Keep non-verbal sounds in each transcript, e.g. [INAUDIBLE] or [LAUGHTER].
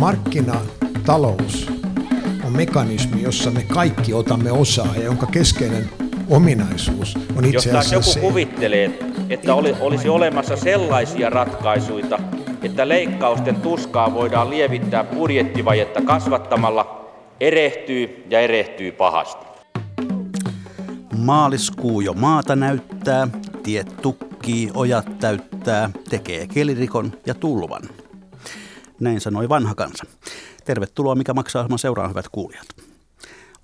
Markkinatalous on mekanismi, jossa me kaikki otamme osaa ja jonka keskeinen ominaisuus on itse Jos joku se, kuvittelee, että oli, olisi olemassa sellaisia ratkaisuja, että leikkausten tuskaa voidaan lievittää budjettivajetta kasvattamalla, erehtyy ja erehtyy pahasti. Maaliskuu jo maata näyttää, tiet tukkii, ojat täyttää, tekee kelirikon ja tulvan. Näin sanoi vanha kansa. Tervetuloa, mikä maksaa ohjelman seuraan, hyvät kuulijat.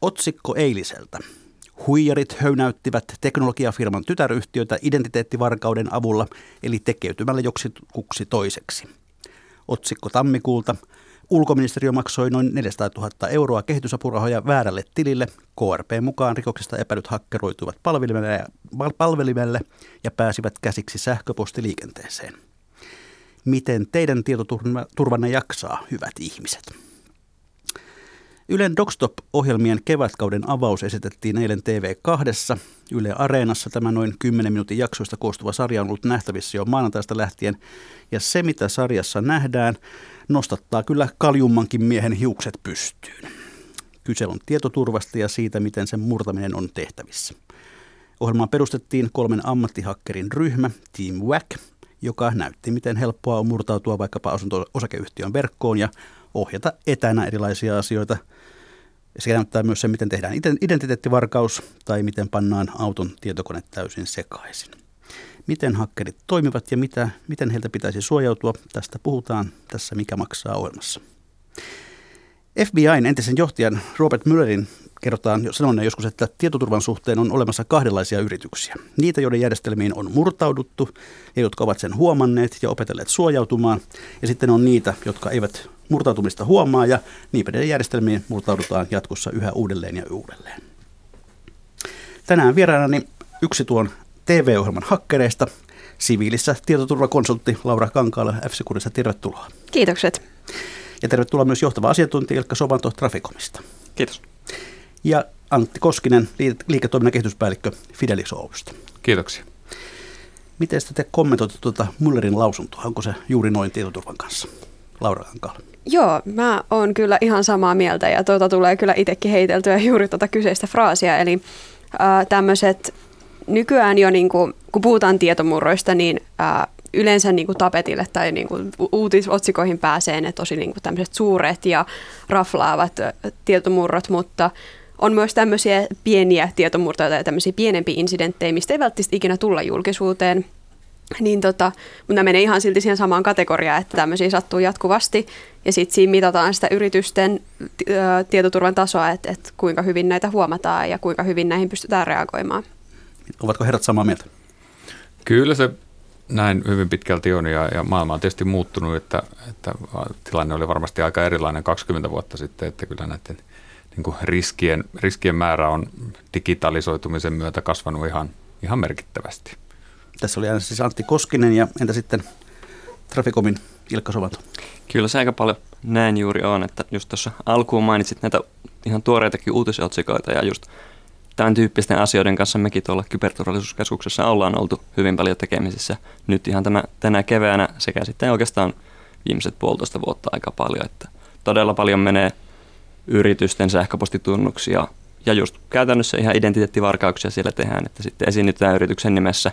Otsikko eiliseltä. Huijarit höynäyttivät teknologiafirman tytäryhtiötä identiteettivarkauden avulla, eli tekeytymällä joksikuksi toiseksi. Otsikko tammikuulta. Ulkoministeriö maksoi noin 400 000 euroa kehitysapurahoja väärälle tilille. KRP mukaan rikoksesta epäilyt hakkeroituivat palvelimelle, palvelimelle ja pääsivät käsiksi sähköpostiliikenteeseen. Miten teidän tietoturvanne jaksaa, hyvät ihmiset? Ylen Dogstop-ohjelmien kevätkauden avaus esitettiin eilen TV2. Yle Areenassa tämä noin 10 minuutin jaksoista koostuva sarja on ollut nähtävissä jo maanantaista lähtien. Ja se, mitä sarjassa nähdään, nostattaa kyllä kaljummankin miehen hiukset pystyyn. Kyse on tietoturvasta ja siitä, miten sen murtaminen on tehtävissä. Ohjelmaan perustettiin kolmen ammattihakkerin ryhmä, Team WAC, joka näytti, miten helppoa on murtautua vaikkapa asunto-osakeyhtiön verkkoon ja ohjata etänä erilaisia asioita. Se näyttää myös se, miten tehdään identiteettivarkaus tai miten pannaan auton tietokone täysin sekaisin. Miten hakkerit toimivat ja mitä, miten heiltä pitäisi suojautua, tästä puhutaan tässä Mikä maksaa ohjelmassa. FBIn entisen johtajan Robert Müllerin kerrotaan sanoneen joskus, että tietoturvan suhteen on olemassa kahdenlaisia yrityksiä. Niitä, joiden järjestelmiin on murtauduttu ja jotka ovat sen huomanneet ja opetelleet suojautumaan. Ja sitten on niitä, jotka eivät murtautumista huomaa ja niinpä järjestelmiin murtaudutaan jatkossa yhä uudelleen ja uudelleen. Tänään vieraanani yksi tuon TV-ohjelman hakkereista, siviilissä tietoturvakonsultti Laura Kankaala f Tervetuloa. Kiitokset. Ja tervetuloa myös johtava asiantuntija Ilkka Sovanto Trafikomista. Kiitos. Ja Antti Koskinen, liiketoiminnan kehityspäällikkö Fidelis Oystä. Kiitoksia. Miten te kommentoitte tuota Müllerin lausuntoa? Onko se juuri noin tietoturvan kanssa? Laura Kankaala. Joo, mä oon kyllä ihan samaa mieltä ja tuota tulee kyllä itsekin heiteltyä juuri tuota kyseistä fraasia. Eli äh, tämmöiset nykyään jo, niin kuin, kun puhutaan tietomurroista, niin äh, yleensä niin kuin tapetille tai niin kuin uutisotsikoihin pääsee ne tosi niin kuin tämmöiset suuret ja raflaavat tietomurrot, mutta on myös tämmöisiä pieniä tietomurtoja tai tämmöisiä pienempiä incidenttejä, mistä ei välttämättä ikinä tulla julkisuuteen. Niin tota, mutta nämä menee ihan silti siihen samaan kategoriaan, että tämmöisiä sattuu jatkuvasti. Ja sitten siinä mitataan sitä yritysten tietoturvan tasoa, että, että kuinka hyvin näitä huomataan ja kuinka hyvin näihin pystytään reagoimaan. Ovatko herrat samaa mieltä? Kyllä se näin hyvin pitkälti on ja, ja maailma on tietysti muuttunut, että, että tilanne oli varmasti aika erilainen 20 vuotta sitten, että kyllä näiden niin kuin riskien, riskien määrä on digitalisoitumisen myötä kasvanut ihan, ihan merkittävästi. Tässä oli siis Antti Koskinen ja entä sitten Trafikomin Ilkka Sovanto? Kyllä se aika paljon näin juuri on, että just tuossa alkuun mainitsit näitä ihan tuoreitakin uutisotsikoita ja just tämän tyyppisten asioiden kanssa mekin tuolla kyberturvallisuuskeskuksessa ollaan oltu hyvin paljon tekemisissä. Nyt ihan tämä, tänä keväänä sekä sitten oikeastaan viimeiset puolitoista vuotta aika paljon, että todella paljon menee yritysten sähköpostitunnuksia ja just käytännössä ihan identiteettivarkauksia siellä tehdään, että sitten esiinnytään yrityksen nimessä,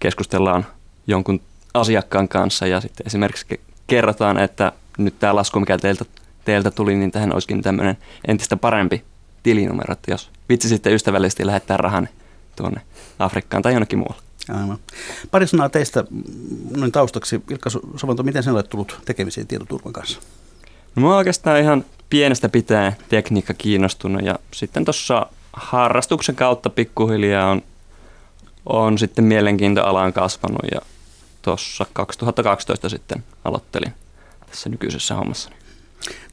keskustellaan jonkun asiakkaan kanssa ja sitten esimerkiksi kerrotaan, että nyt tämä lasku, mikä teiltä, teiltä tuli, niin tähän olisikin tämmöinen entistä parempi tilinumero, että jos vitsi sitten ystävällisesti lähettää rahan tuonne Afrikkaan tai jonnekin muualle. Aivan. Pari sanaa teistä noin taustaksi. Ilkka Sovanto, miten sinulle tullut tekemisiin tietoturvan kanssa? No mä oikeastaan ihan pienestä pitää tekniikka kiinnostunut ja sitten tuossa harrastuksen kautta pikkuhiljaa on, on sitten mielenkiinto alaan kasvanut ja tuossa 2012 sitten aloittelin tässä nykyisessä hommassa.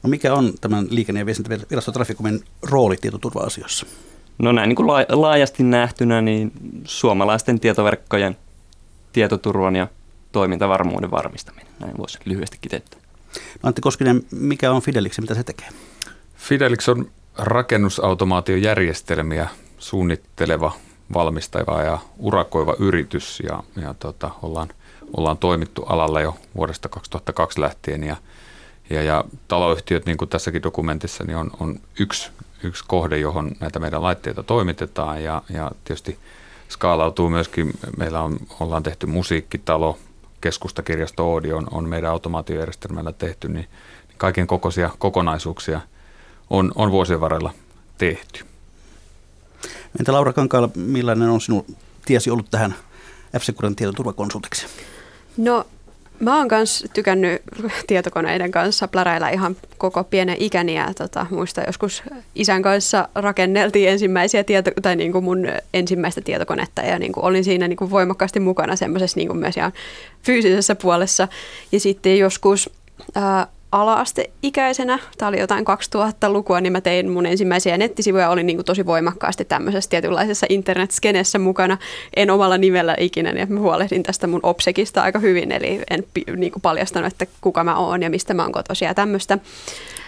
No mikä on tämän liikenne- ja viestintävirasto rooli tietoturva-asioissa? No näin niin kuin laajasti nähtynä, niin suomalaisten tietoverkkojen tietoturvan ja toimintavarmuuden varmistaminen. Näin voisi lyhyesti kiteyttää. No Antti Koskinen, mikä on Fidelix ja mitä se tekee? Fidelix on rakennusautomaatiojärjestelmiä suunnitteleva, valmistava ja urakoiva yritys ja, ja tota, ollaan, ollaan toimittu alalla jo vuodesta 2002 lähtien ja – Ja, ja taloyhtiöt, niin kuin tässäkin dokumentissa, niin on, on yksi, yksi kohde, johon näitä meidän laitteita toimitetaan ja, ja tietysti skaalautuu myöskin, meillä on, ollaan tehty musiikkitalo, keskustakirjasto Oodi on, on meidän automaatiojärjestelmällä tehty, niin kaiken kokoisia kokonaisuuksia on, on vuosien varrella tehty. Entä Laura Kankaala, millainen on sinun tiesi ollut tähän F-Securen tietoturvakonsultiksi? No Mä oon myös tykännyt tietokoneiden kanssa pläräillä ihan koko pienen ikäni ja tota, muista joskus isän kanssa rakenneltiin ensimmäisiä tieto, tai niin kuin mun ensimmäistä tietokonetta ja niin kuin olin siinä niin kuin voimakkaasti mukana semmoisessa niin kuin myös ihan fyysisessä puolessa. Ja sitten joskus ää, ala-asteikäisenä, tämä oli jotain 2000-lukua, niin mä tein mun ensimmäisiä nettisivuja, olin niin kuin tosi voimakkaasti tämmöisessä tietynlaisessa internetskenessä mukana. En omalla nimellä ikinä, niin mä huolehdin tästä mun obsekista aika hyvin, eli en niin kuin paljastanut, että kuka mä oon ja mistä mä oon kotoisin ja tämmöistä.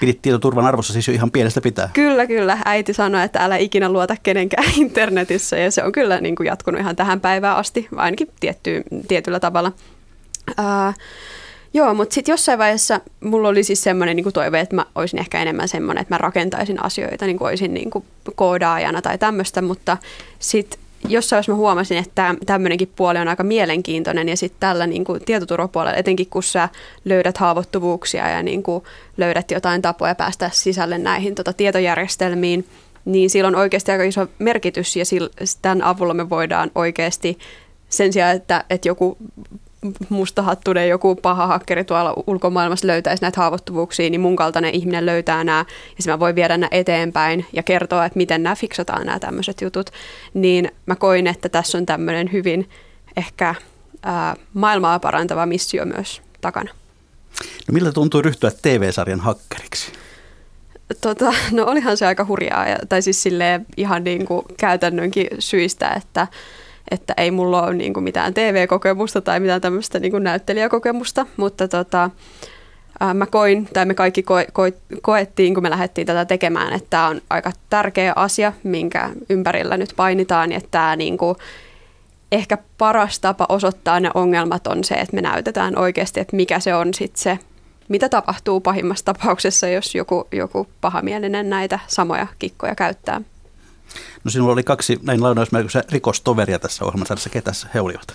Pidit tietoturvan arvossa siis jo ihan pienestä pitää? Kyllä, kyllä. Äiti sanoi, että älä ikinä luota kenenkään [LAUGHS] internetissä ja se on kyllä niin kuin jatkunut ihan tähän päivään asti, ainakin tietty, tietyllä tavalla. Uh, Joo, mutta sitten jossain vaiheessa mulla oli siis semmoinen niin toive, että mä olisin ehkä enemmän semmoinen, että mä rakentaisin asioita, niin kuin olisin niin kuin koodaajana tai tämmöistä, mutta sitten jossain vaiheessa mä huomasin, että tämmöinenkin puoli on aika mielenkiintoinen ja sitten tällä niin kuin tietoturvapuolella, etenkin kun sä löydät haavoittuvuuksia ja niin kuin löydät jotain tapoja päästä sisälle näihin tota, tietojärjestelmiin, niin sillä on oikeasti aika iso merkitys ja tämän avulla me voidaan oikeasti sen sijaan, että, että joku mustahattunen joku paha hakkeri tuolla ulkomaailmassa löytäisi näitä haavoittuvuuksia, niin mun kaltainen ihminen löytää nämä ja mä voin viedä nämä eteenpäin ja kertoa, että miten nämä fiksataan nämä tämmöiset jutut. Niin mä koin, että tässä on tämmöinen hyvin ehkä ää, maailmaa parantava missio myös takana. No miltä tuntuu ryhtyä TV-sarjan hakkeriksi? Tota, no olihan se aika hurjaa, tai siis silleen ihan niin kuin käytännönkin syistä, että että ei mulla ole niin kuin mitään TV-kokemusta tai mitään tämmöistä niin kuin näyttelijäkokemusta, mutta tota, mä koin, tai me kaikki ko, ko, koettiin, kun me lähdettiin tätä tekemään, että tämä on aika tärkeä asia, minkä ympärillä nyt painitaan, että tämä niin kuin, ehkä paras tapa osoittaa ne ongelmat on se, että me näytetään oikeasti, että mikä se on sitten se, mitä tapahtuu pahimmassa tapauksessa, jos joku, joku pahamielinen näitä samoja kikkoja käyttää. No sinulla oli kaksi näin lainausmerkissä rikostoveria tässä ohjelmassa. Ketäs he olivat?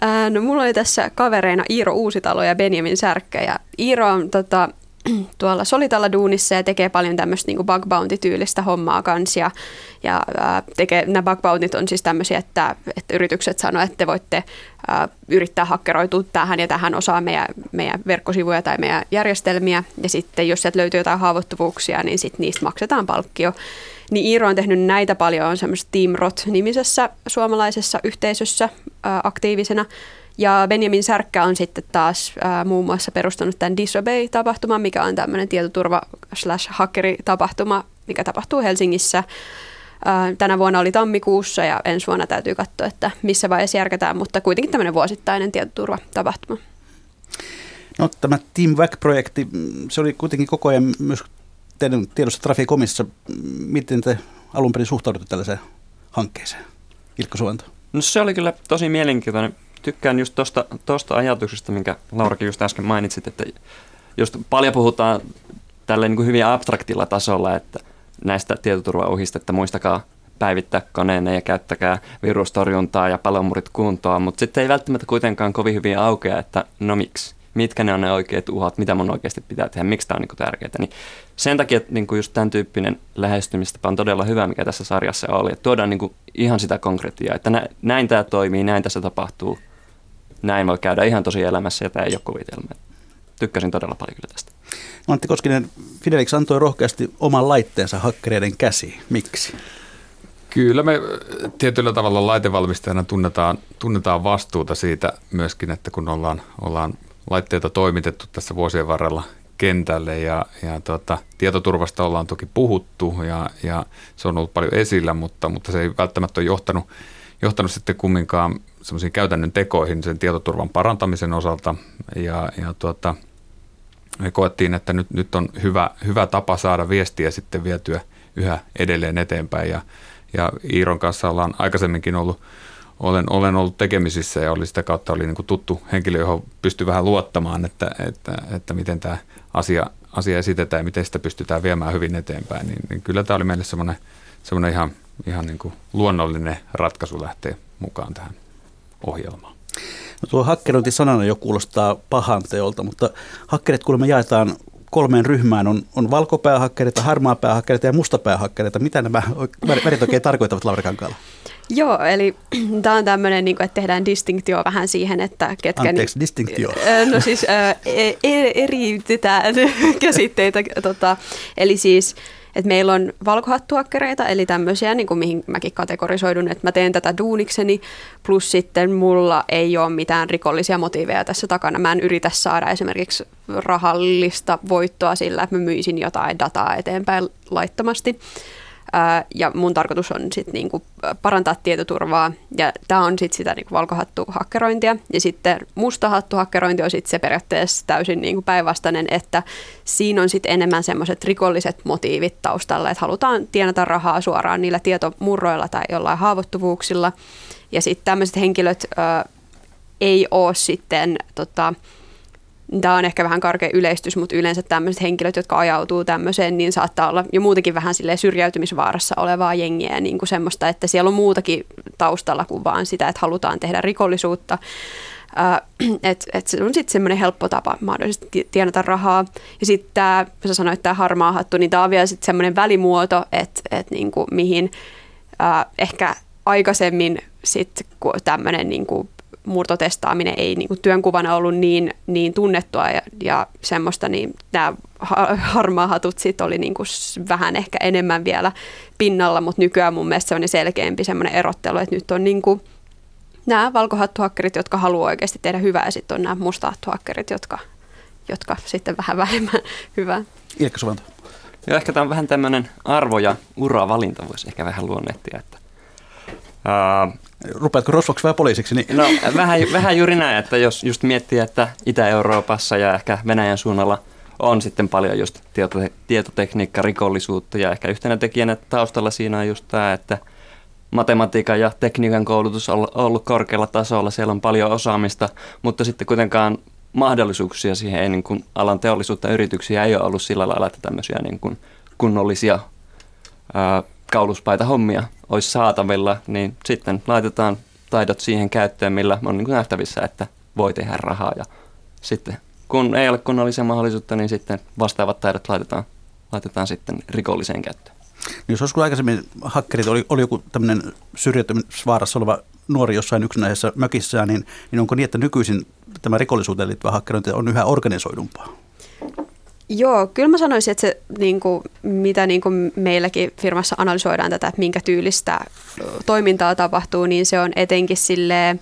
Ää, no mulla oli tässä kavereina Iiro Uusitalo ja Benjamin Särkkä. Ja Iiro on tota, [CLEARS THROAT] tuolla Solitalla duunissa ja tekee paljon tämmöistä niin bug bounty-tyylistä hommaa kanssa. Ja, ja ää, tekee, nämä bug bountyt on siis tämmöisiä, että, että yritykset sanoo, että te voitte ää, yrittää hakkeroitua tähän ja tähän osaan meidän, meidän verkkosivuja tai meidän järjestelmiä. Ja sitten jos sieltä löytyy jotain haavoittuvuuksia, niin sitten niistä maksetaan palkkio. Niin Iiro on tehnyt näitä paljon, on semmoisessa Team Rot-nimisessä suomalaisessa yhteisössä ää, aktiivisena. Ja Benjamin Särkkä on sitten taas ää, muun muassa perustanut tämän Disobey-tapahtuman, mikä on tämmöinen tietoturva slash hackeri-tapahtuma, mikä tapahtuu Helsingissä. Ää, tänä vuonna oli tammikuussa ja ensi vuonna täytyy katsoa, että missä vaiheessa järkätään, mutta kuitenkin tämmöinen vuosittainen tietoturvatapahtuma. No, tämä Team projekti se oli kuitenkin koko ajan myös teidän tiedossa Trafikomissa, miten te alun perin suhtaudutte tällaiseen hankkeeseen? Ilkka Suonto. No se oli kyllä tosi mielenkiintoinen. Tykkään just tuosta tosta ajatuksesta, minkä Laurakin just äsken mainitsit, että just paljon puhutaan tällä niin kuin hyvin abstraktilla tasolla, että näistä tietoturvauhista, että muistakaa päivittää koneenne ja käyttäkää virustorjuntaa ja palomurit kuntoon, mutta sitten ei välttämättä kuitenkaan kovin hyvin aukea, että no miksi mitkä ne on ne oikeat uhat, mitä mun oikeasti pitää tehdä, miksi tämä on niin tärkeää. Niin sen takia että niin kuin just tämän tyyppinen lähestymistapa on todella hyvä, mikä tässä sarjassa oli. Että tuodaan niin kuin ihan sitä konkretiaa, että nä, näin tämä toimii, näin tässä tapahtuu, näin voi käydä ihan tosi elämässä ja tämä ei ole kuvitelma. Tykkäsin todella paljon kyllä tästä. Antti Koskinen, Fidelix antoi rohkeasti oman laitteensa hakkereiden käsiin. Miksi? Kyllä me tietyllä tavalla laitevalmistajana tunnetaan, tunnetaan vastuuta siitä myöskin, että kun ollaan, ollaan laitteita toimitettu tässä vuosien varrella kentälle ja, ja tota, tietoturvasta ollaan toki puhuttu ja, ja se on ollut paljon esillä, mutta, mutta se ei välttämättä ole johtanut, johtanut sitten kumminkaan semmoisiin käytännön tekoihin sen tietoturvan parantamisen osalta. Ja, ja tota, me koettiin, että nyt, nyt on hyvä, hyvä tapa saada viestiä sitten vietyä yhä edelleen eteenpäin. Ja, ja Iiron kanssa ollaan aikaisemminkin ollut olen, olen ollut tekemisissä ja oli sitä kautta oli niin kuin tuttu henkilö, johon pystyi vähän luottamaan, että, että, että miten tämä asia, asia esitetään ja miten sitä pystytään viemään hyvin eteenpäin, niin, niin kyllä tämä oli meille semmoinen, semmoinen ihan, ihan niin kuin luonnollinen ratkaisu lähteä mukaan tähän ohjelmaan. No tuo hakkerointi sanana jo kuulostaa pahan teolta, mutta hakkerit kuulemma jaetaan kolmeen ryhmään. On, on valkopäähakkereita, harmaapäähakkereita ja mustapäähakkereita. Mitä nämä värit oikein tarkoittavat, Laura Kankaala? Joo, eli [CLEARS THROAT] tämä on tämmöinen, niin että tehdään distinktio vähän siihen, että ketkä... Anteeksi, distinktio. No siis eriytetään [LAUGHS] käsitteitä. Tota, eli siis että meillä on valkohattuakkereita, eli tämmöisiä, niin kuin mihin mäkin kategorisoidun, että mä teen tätä duunikseni, plus sitten mulla ei ole mitään rikollisia motiiveja tässä takana. Mä en yritä saada esimerkiksi rahallista voittoa sillä, että mä myisin jotain dataa eteenpäin laittomasti ja mun tarkoitus on sit niinku parantaa tietoturvaa, ja tämä on sitten sitä niinku valkohattuhakkerointia. Ja sitten mustahattuhakkerointi on sitten se periaatteessa täysin niinku päinvastainen, että siinä on sitten enemmän semmoiset rikolliset motiivit taustalla, että halutaan tienata rahaa suoraan niillä tietomurroilla tai jollain haavoittuvuuksilla. Ja sitten tämmöiset henkilöt ö, ei ole sitten tota, Tämä on ehkä vähän karkea yleistys, mutta yleensä tämmöiset henkilöt, jotka ajautuu tämmöiseen, niin saattaa olla jo muutenkin vähän syrjäytymisvaarassa olevaa jengiä, niin kuin semmoista, että siellä on muutakin taustalla kuin vaan sitä, että halutaan tehdä rikollisuutta. Uh, [CLEARS THROAT] että et se on sitten semmoinen helppo tapa mahdollisesti tienata rahaa. Ja sitten tämä, sä sanoit, tämä harmaa hattu, niin tämä on vielä sitten semmoinen välimuoto, että et niinku, mihin uh, ehkä aikaisemmin sitten tämmöinen niinku murtotestaaminen ei niin kuin työnkuvana ollut niin, niin tunnettua ja, ja semmoista, niin nämä harmaahatut sit oli niin kuin vähän ehkä enemmän vielä pinnalla, mutta nykyään mun mielestä se on selkeämpi semmoinen erottelu, että nyt on niin kuin nämä valkohattuhakkerit, jotka haluaa oikeasti tehdä hyvää ja sitten on nämä mustahattuhakkerit, jotka, jotka sitten vähän vähemmän [LAUGHS] hyvää. Ilkka Suvanto. Joo, ehkä tämä on vähän tämmöinen arvo- ja uravalinta voisi ehkä vähän luonnehtia, että Rupeatko rosvoksi vai poliisiksi? Niin? No vähän, vähän juuri näin, että jos just miettii, että Itä-Euroopassa ja ehkä Venäjän suunnalla on sitten paljon just tietote- tietotekniikka, rikollisuutta ja ehkä yhtenä tekijänä taustalla siinä on just tämä, että matematiikan ja tekniikan koulutus on ollut korkealla tasolla, siellä on paljon osaamista, mutta sitten kuitenkaan mahdollisuuksia siihen ei niin kuin alan teollisuutta yrityksiä ei ole ollut sillä lailla, että tämmöisiä niin kuin kunnollisia ää, kauluspaita hommia olisi saatavilla, niin sitten laitetaan taidot siihen käyttöön, millä on niin kuin nähtävissä, että voi tehdä rahaa. Ja sitten kun ei ole kunnollisia mahdollisuutta, niin sitten vastaavat taidot laitetaan, laitetaan sitten rikolliseen käyttöön. Niin jos joskus aikaisemmin hakkerit oli, oli joku tämmöinen syrjäytymisvaarassa oleva nuori jossain yksinäisessä mökissä, niin, niin onko niin, että nykyisin tämä rikollisuuteen liittyvä hakkerointi on yhä organisoidumpaa? Joo, kyllä mä sanoisin, että se, niin kuin, mitä niin kuin meilläkin firmassa analysoidaan tätä, että minkä tyylistä toimintaa tapahtuu, niin se on etenkin sille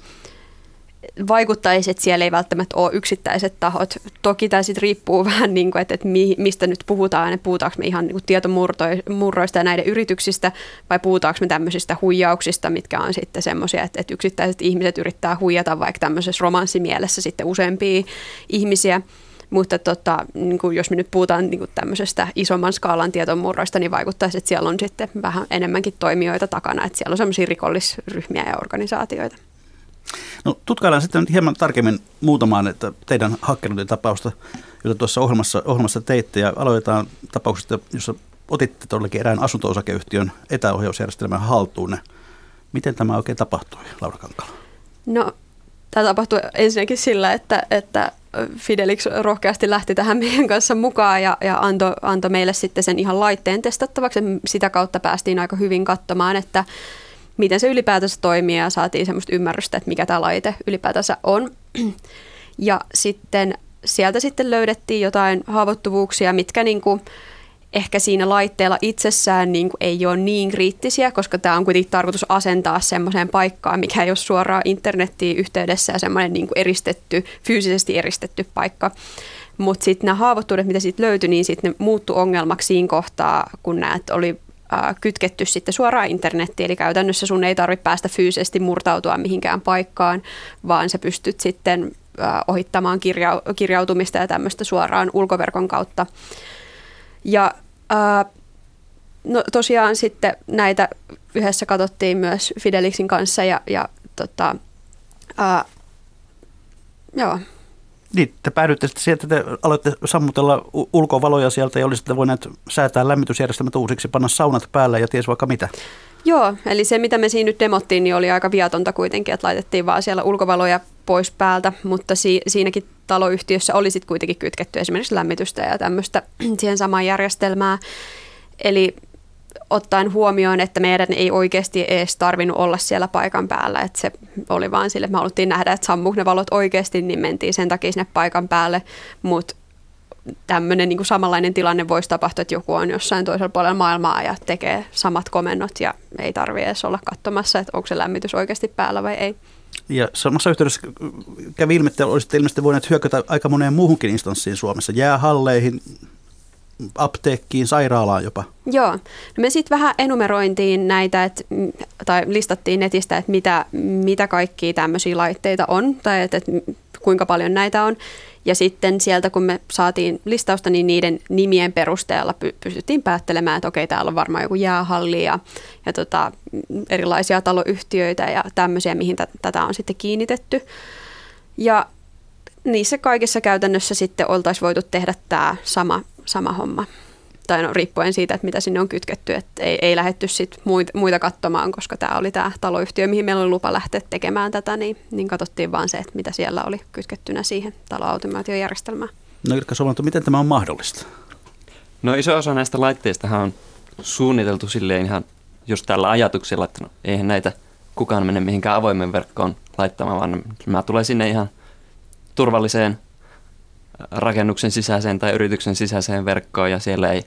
vaikuttaisi, että siellä ei välttämättä ole yksittäiset tahot. Toki tämä sitten riippuu [LAUGHS] vähän, niin kuin, että, että mistä nyt puhutaan, että puhutaanko me ihan niin kuin tietomurroista ja näiden yrityksistä, vai puhutaanko me tämmöisistä huijauksista, mitkä on sitten semmoisia, että, että yksittäiset ihmiset yrittää huijata vaikka tämmöisessä romanssimielessä sitten useampia ihmisiä. Mutta tota, niin kuin jos me nyt puhutaan niin kuin tämmöisestä isomman skaalan tietomurroista, niin vaikuttaisi, että siellä on sitten vähän enemmänkin toimijoita takana, että siellä on semmoisia rikollisryhmiä ja organisaatioita. No, tutkaillaan sitten hieman tarkemmin muutamaan että teidän hakkerointin tapausta, jota tuossa ohjelmassa, ohjelmassa teitte, ja aloitetaan tapauksesta, jossa otitte todellakin erään asunto-osakeyhtiön etäohjausjärjestelmän haltuun. Miten tämä oikein tapahtui, Laura Kankala? No, tämä tapahtui ensinnäkin sillä, että, että Fidelix rohkeasti lähti tähän meidän kanssa mukaan ja, ja antoi anto meille sitten sen ihan laitteen testattavaksi. Sitä kautta päästiin aika hyvin katsomaan, että miten se ylipäätänsä toimii ja saatiin semmoista ymmärrystä, että mikä tämä laite ylipäätänsä on. Ja sitten sieltä sitten löydettiin jotain haavoittuvuuksia, mitkä niin kuin, ehkä siinä laitteella itsessään niin kuin ei ole niin kriittisiä, koska tämä on kuitenkin tarkoitus asentaa semmoiseen paikkaan, mikä ei ole suoraan internettiin yhteydessä ja semmoinen niin kuin eristetty, fyysisesti eristetty paikka. Mutta sitten nämä haavoittuudet, mitä siitä löytyi, niin sitten ne muuttui ongelmaksi siinä kohtaa, kun näet oli kytketty sitten suoraan internettiin, eli käytännössä sun ei tarvitse päästä fyysisesti murtautua mihinkään paikkaan, vaan sä pystyt sitten ohittamaan kirja- kirjautumista ja tämmöistä suoraan ulkoverkon kautta. Ja no tosiaan sitten näitä yhdessä katsottiin myös Fidelixin kanssa ja, ja tota, ää, joo, Niin, te päädyitte sitten siihen, että te aloitte sammutella ulkovaloja sieltä ja olisitte voineet säätää lämmitysjärjestelmät uusiksi, panna saunat päälle ja ties vaikka mitä. Joo, eli se mitä me siinä nyt demottiin, niin oli aika viatonta kuitenkin, että laitettiin vaan siellä ulkovaloja pois päältä, mutta si- siinäkin taloyhtiössä oli sitten kuitenkin kytketty esimerkiksi lämmitystä ja tämmöistä [CLEARS THROAT] siihen samaan järjestelmään. Eli ottaen huomioon, että meidän ei oikeasti edes tarvinnut olla siellä paikan päällä. Että se oli vaan sille, että me haluttiin nähdä, että sammuu ne valot oikeasti, niin mentiin sen takia sinne paikan päälle. Mutta tämmöinen niin samanlainen tilanne voisi tapahtua, että joku on jossain toisella puolella maailmaa ja tekee samat komennot ja ei tarvitse edes olla katsomassa, että onko se lämmitys oikeasti päällä vai ei. Ja samassa yhteydessä kävi ilmi, että olisitte ilmeisesti voineet hyökätä aika moneen muuhunkin instanssiin Suomessa, jäähalleihin, apteekkiin, sairaalaan jopa. Joo. No me sitten vähän enumerointiin näitä, et, tai listattiin netistä, että mitä, mitä kaikkia tämmöisiä laitteita on, tai että et, kuinka paljon näitä on. Ja sitten sieltä, kun me saatiin listausta, niin niiden nimien perusteella py- pystyttiin päättelemään, että okei, täällä on varmaan joku jäähalli ja, ja tota, erilaisia taloyhtiöitä ja tämmöisiä, mihin t- tätä on sitten kiinnitetty. Ja niissä kaikissa käytännössä sitten oltaisiin voitu tehdä tämä sama, sama homma. Tai no, riippuen siitä, että mitä sinne on kytketty. Että ei, ei lähetty sit muita, muita katsomaan, koska tämä oli tämä taloyhtiö, mihin meillä oli lupa lähteä tekemään tätä, niin, niin katsottiin vaan se, että mitä siellä oli kytkettynä siihen taloautomaatiojärjestelmään. No Ilkka Solanto, miten tämä on mahdollista? No iso osa näistä laitteistahan on suunniteltu silleen ihan just tällä ajatuksella, että no, eihän näitä kukaan mene mihinkään avoimen verkkoon laittamaan, vaan mä tulee sinne ihan – turvalliseen rakennuksen sisäiseen tai yrityksen sisäiseen verkkoon ja siellä ei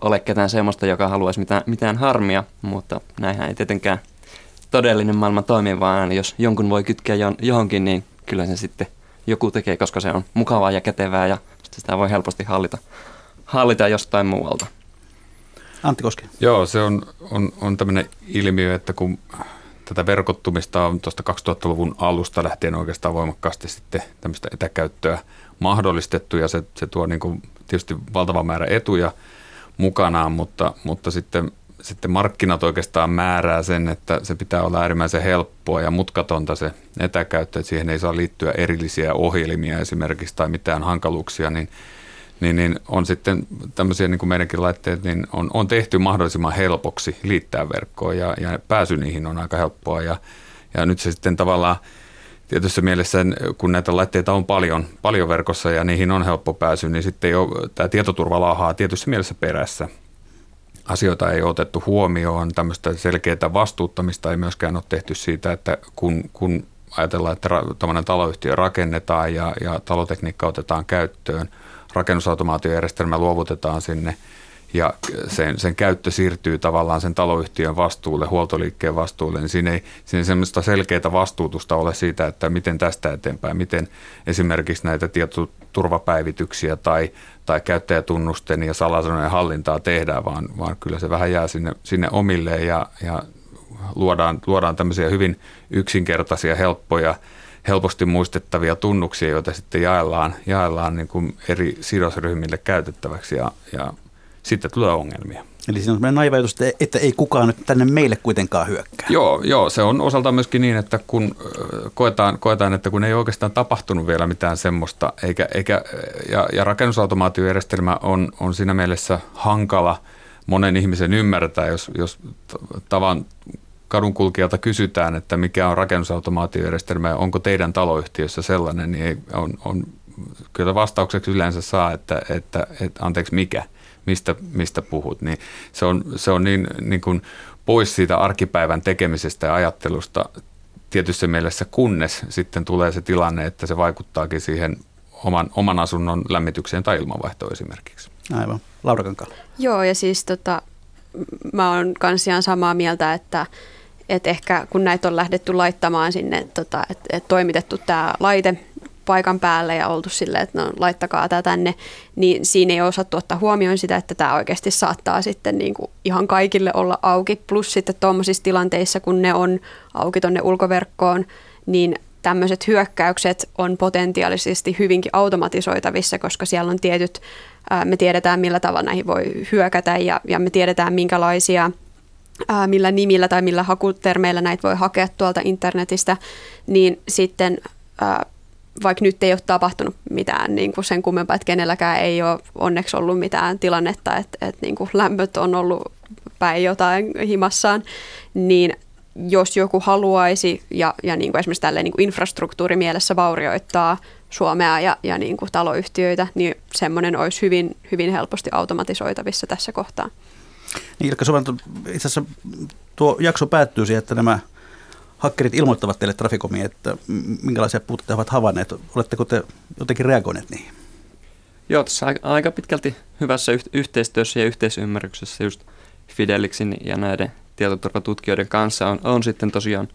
ole ketään sellaista, joka haluaisi mitään, mitään harmia, mutta näinhän ei tietenkään todellinen maailma toimi, vaan jos jonkun voi kytkeä johonkin, niin kyllä se sitten joku tekee, koska se on mukavaa ja kätevää ja sitä voi helposti hallita, hallita jostain muualta. Antti Koski. Joo, se on, on, on tämmöinen ilmiö, että kun tätä verkottumista on tuosta 2000-luvun alusta lähtien oikeastaan voimakkaasti sitten tämmöistä etäkäyttöä mahdollistettu ja se, se tuo niin kuin tietysti valtava määrä etuja mukanaan, mutta, mutta sitten, sitten markkinat oikeastaan määrää sen, että se pitää olla äärimmäisen helppoa ja mutkatonta se etäkäyttö, että siihen ei saa liittyä erillisiä ohjelmia esimerkiksi tai mitään hankaluuksia, niin niin, niin on sitten tämmöisiä niin kuin meidänkin laitteet, niin on, on tehty mahdollisimman helpoksi liittää verkkoon ja, ja pääsy niihin on aika helppoa ja, ja nyt se sitten tavallaan tietyssä mielessä, kun näitä laitteita on paljon, paljon verkossa ja niihin on helppo pääsy, niin sitten jo tämä tietoturva laahaa tietyssä mielessä perässä. Asioita ei ole otettu huomioon, tämmöistä selkeää vastuuttamista ei myöskään ole tehty siitä, että kun, kun ajatellaan, että tämmöinen taloyhtiö rakennetaan ja, ja talotekniikka otetaan käyttöön – rakennusautomaatiojärjestelmä luovutetaan sinne ja sen, sen käyttö siirtyy tavallaan sen taloyhtiön vastuulle, huoltoliikkeen vastuulle, niin siinä ei, siinä ei semmoista selkeää vastuutusta ole siitä, että miten tästä eteenpäin, miten esimerkiksi näitä tietoturvapäivityksiä tai, tai käyttäjätunnusten ja salasanojen hallintaa tehdään, vaan, vaan kyllä se vähän jää sinne, sinne omilleen ja, ja luodaan, luodaan tämmöisiä hyvin yksinkertaisia, helppoja helposti muistettavia tunnuksia, joita sitten jaellaan, jaellaan niin kuin eri sidosryhmille käytettäväksi ja, ja sitten tulee ongelmia. Eli siinä on sellainen naiva että ei kukaan nyt tänne meille kuitenkaan hyökkää. Joo, joo, se on osaltaan myöskin niin, että kun koetaan, koetaan että kun ei oikeastaan tapahtunut vielä mitään semmoista, eikä, eikä, ja, ja rakennusautomaatiojärjestelmä on, on siinä mielessä hankala monen ihmisen ymmärtää, jos, jos tavan kadunkulkijalta kysytään, että mikä on rakennusautomaatiojärjestelmä ja onko teidän taloyhtiössä sellainen, niin ei, on, on, kyllä vastaukseksi yleensä saa, että, että, että anteeksi mikä, mistä, mistä puhut. Niin se on, se on niin, niin kuin pois siitä arkipäivän tekemisestä ja ajattelusta tietyssä mielessä, kunnes sitten tulee se tilanne, että se vaikuttaakin siihen oman, oman asunnon lämmitykseen tai ilmanvaihtoon esimerkiksi. Aivan. Laura Kankaala. Joo, ja siis tota, mä oon kanssa samaa mieltä, että et ehkä kun näitä on lähdetty laittamaan sinne, tota, että et toimitettu tämä laite paikan päälle ja oltu silleen, että no laittakaa tämä tänne, niin siinä ei osattu ottaa huomioon sitä, että tämä oikeasti saattaa sitten niin kuin ihan kaikille olla auki. Plus sitten tuommoisissa tilanteissa, kun ne on auki tuonne ulkoverkkoon, niin tämmöiset hyökkäykset on potentiaalisesti hyvinkin automatisoitavissa, koska siellä on tietyt, me tiedetään millä tavalla näihin voi hyökätä ja, ja me tiedetään minkälaisia millä nimillä tai millä hakutermeillä näitä voi hakea tuolta internetistä, niin sitten vaikka nyt ei ole tapahtunut mitään niin kuin sen kummempaa, että kenelläkään ei ole onneksi ollut mitään tilannetta, että, että niin kuin lämpöt on ollut päin jotain himassaan, niin jos joku haluaisi ja, ja niin kuin esimerkiksi tälleen niin kuin infrastruktuurimielessä vaurioittaa Suomea ja, ja niin kuin taloyhtiöitä, niin semmoinen olisi hyvin, hyvin helposti automatisoitavissa tässä kohtaa. Niin Ilkka Suvanto, itse asiassa tuo jakso päättyy siihen, että nämä hakkerit ilmoittavat teille Traficomiin, että minkälaisia puutteita ovat havainneet. Oletteko te jotenkin reagoineet niihin? Joo, tässä aika pitkälti hyvässä yhteistyössä ja yhteisymmärryksessä just Fidelixin ja näiden tietoturvatutkijoiden kanssa on, on sitten tosiaan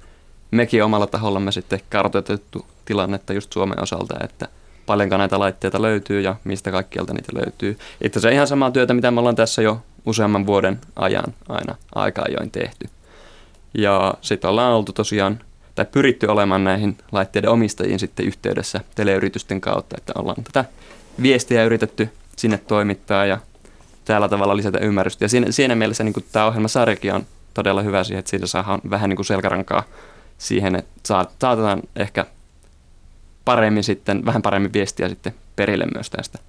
mekin omalla tahollamme sitten kartoitettu tilannetta just Suomen osalta, että paljonko näitä laitteita löytyy ja mistä kaikkialta niitä löytyy. Itse asiassa ihan samaa työtä, mitä me ollaan tässä jo useamman vuoden ajan aina aika ajoin tehty. Ja sitten ollaan oltu tosiaan, tai pyritty olemaan näihin laitteiden omistajiin sitten yhteydessä teleyritysten kautta, että ollaan tätä viestiä yritetty sinne toimittaa ja tällä tavalla lisätä ymmärrystä. Ja siinä, siinä mielessä niin tämä ohjelmasarjakin on todella hyvä siihen, että siitä saadaan vähän niin kuin selkärankaa siihen, että saatetaan ehkä paremmin sitten, vähän paremmin viestiä sitten perille myös tästä.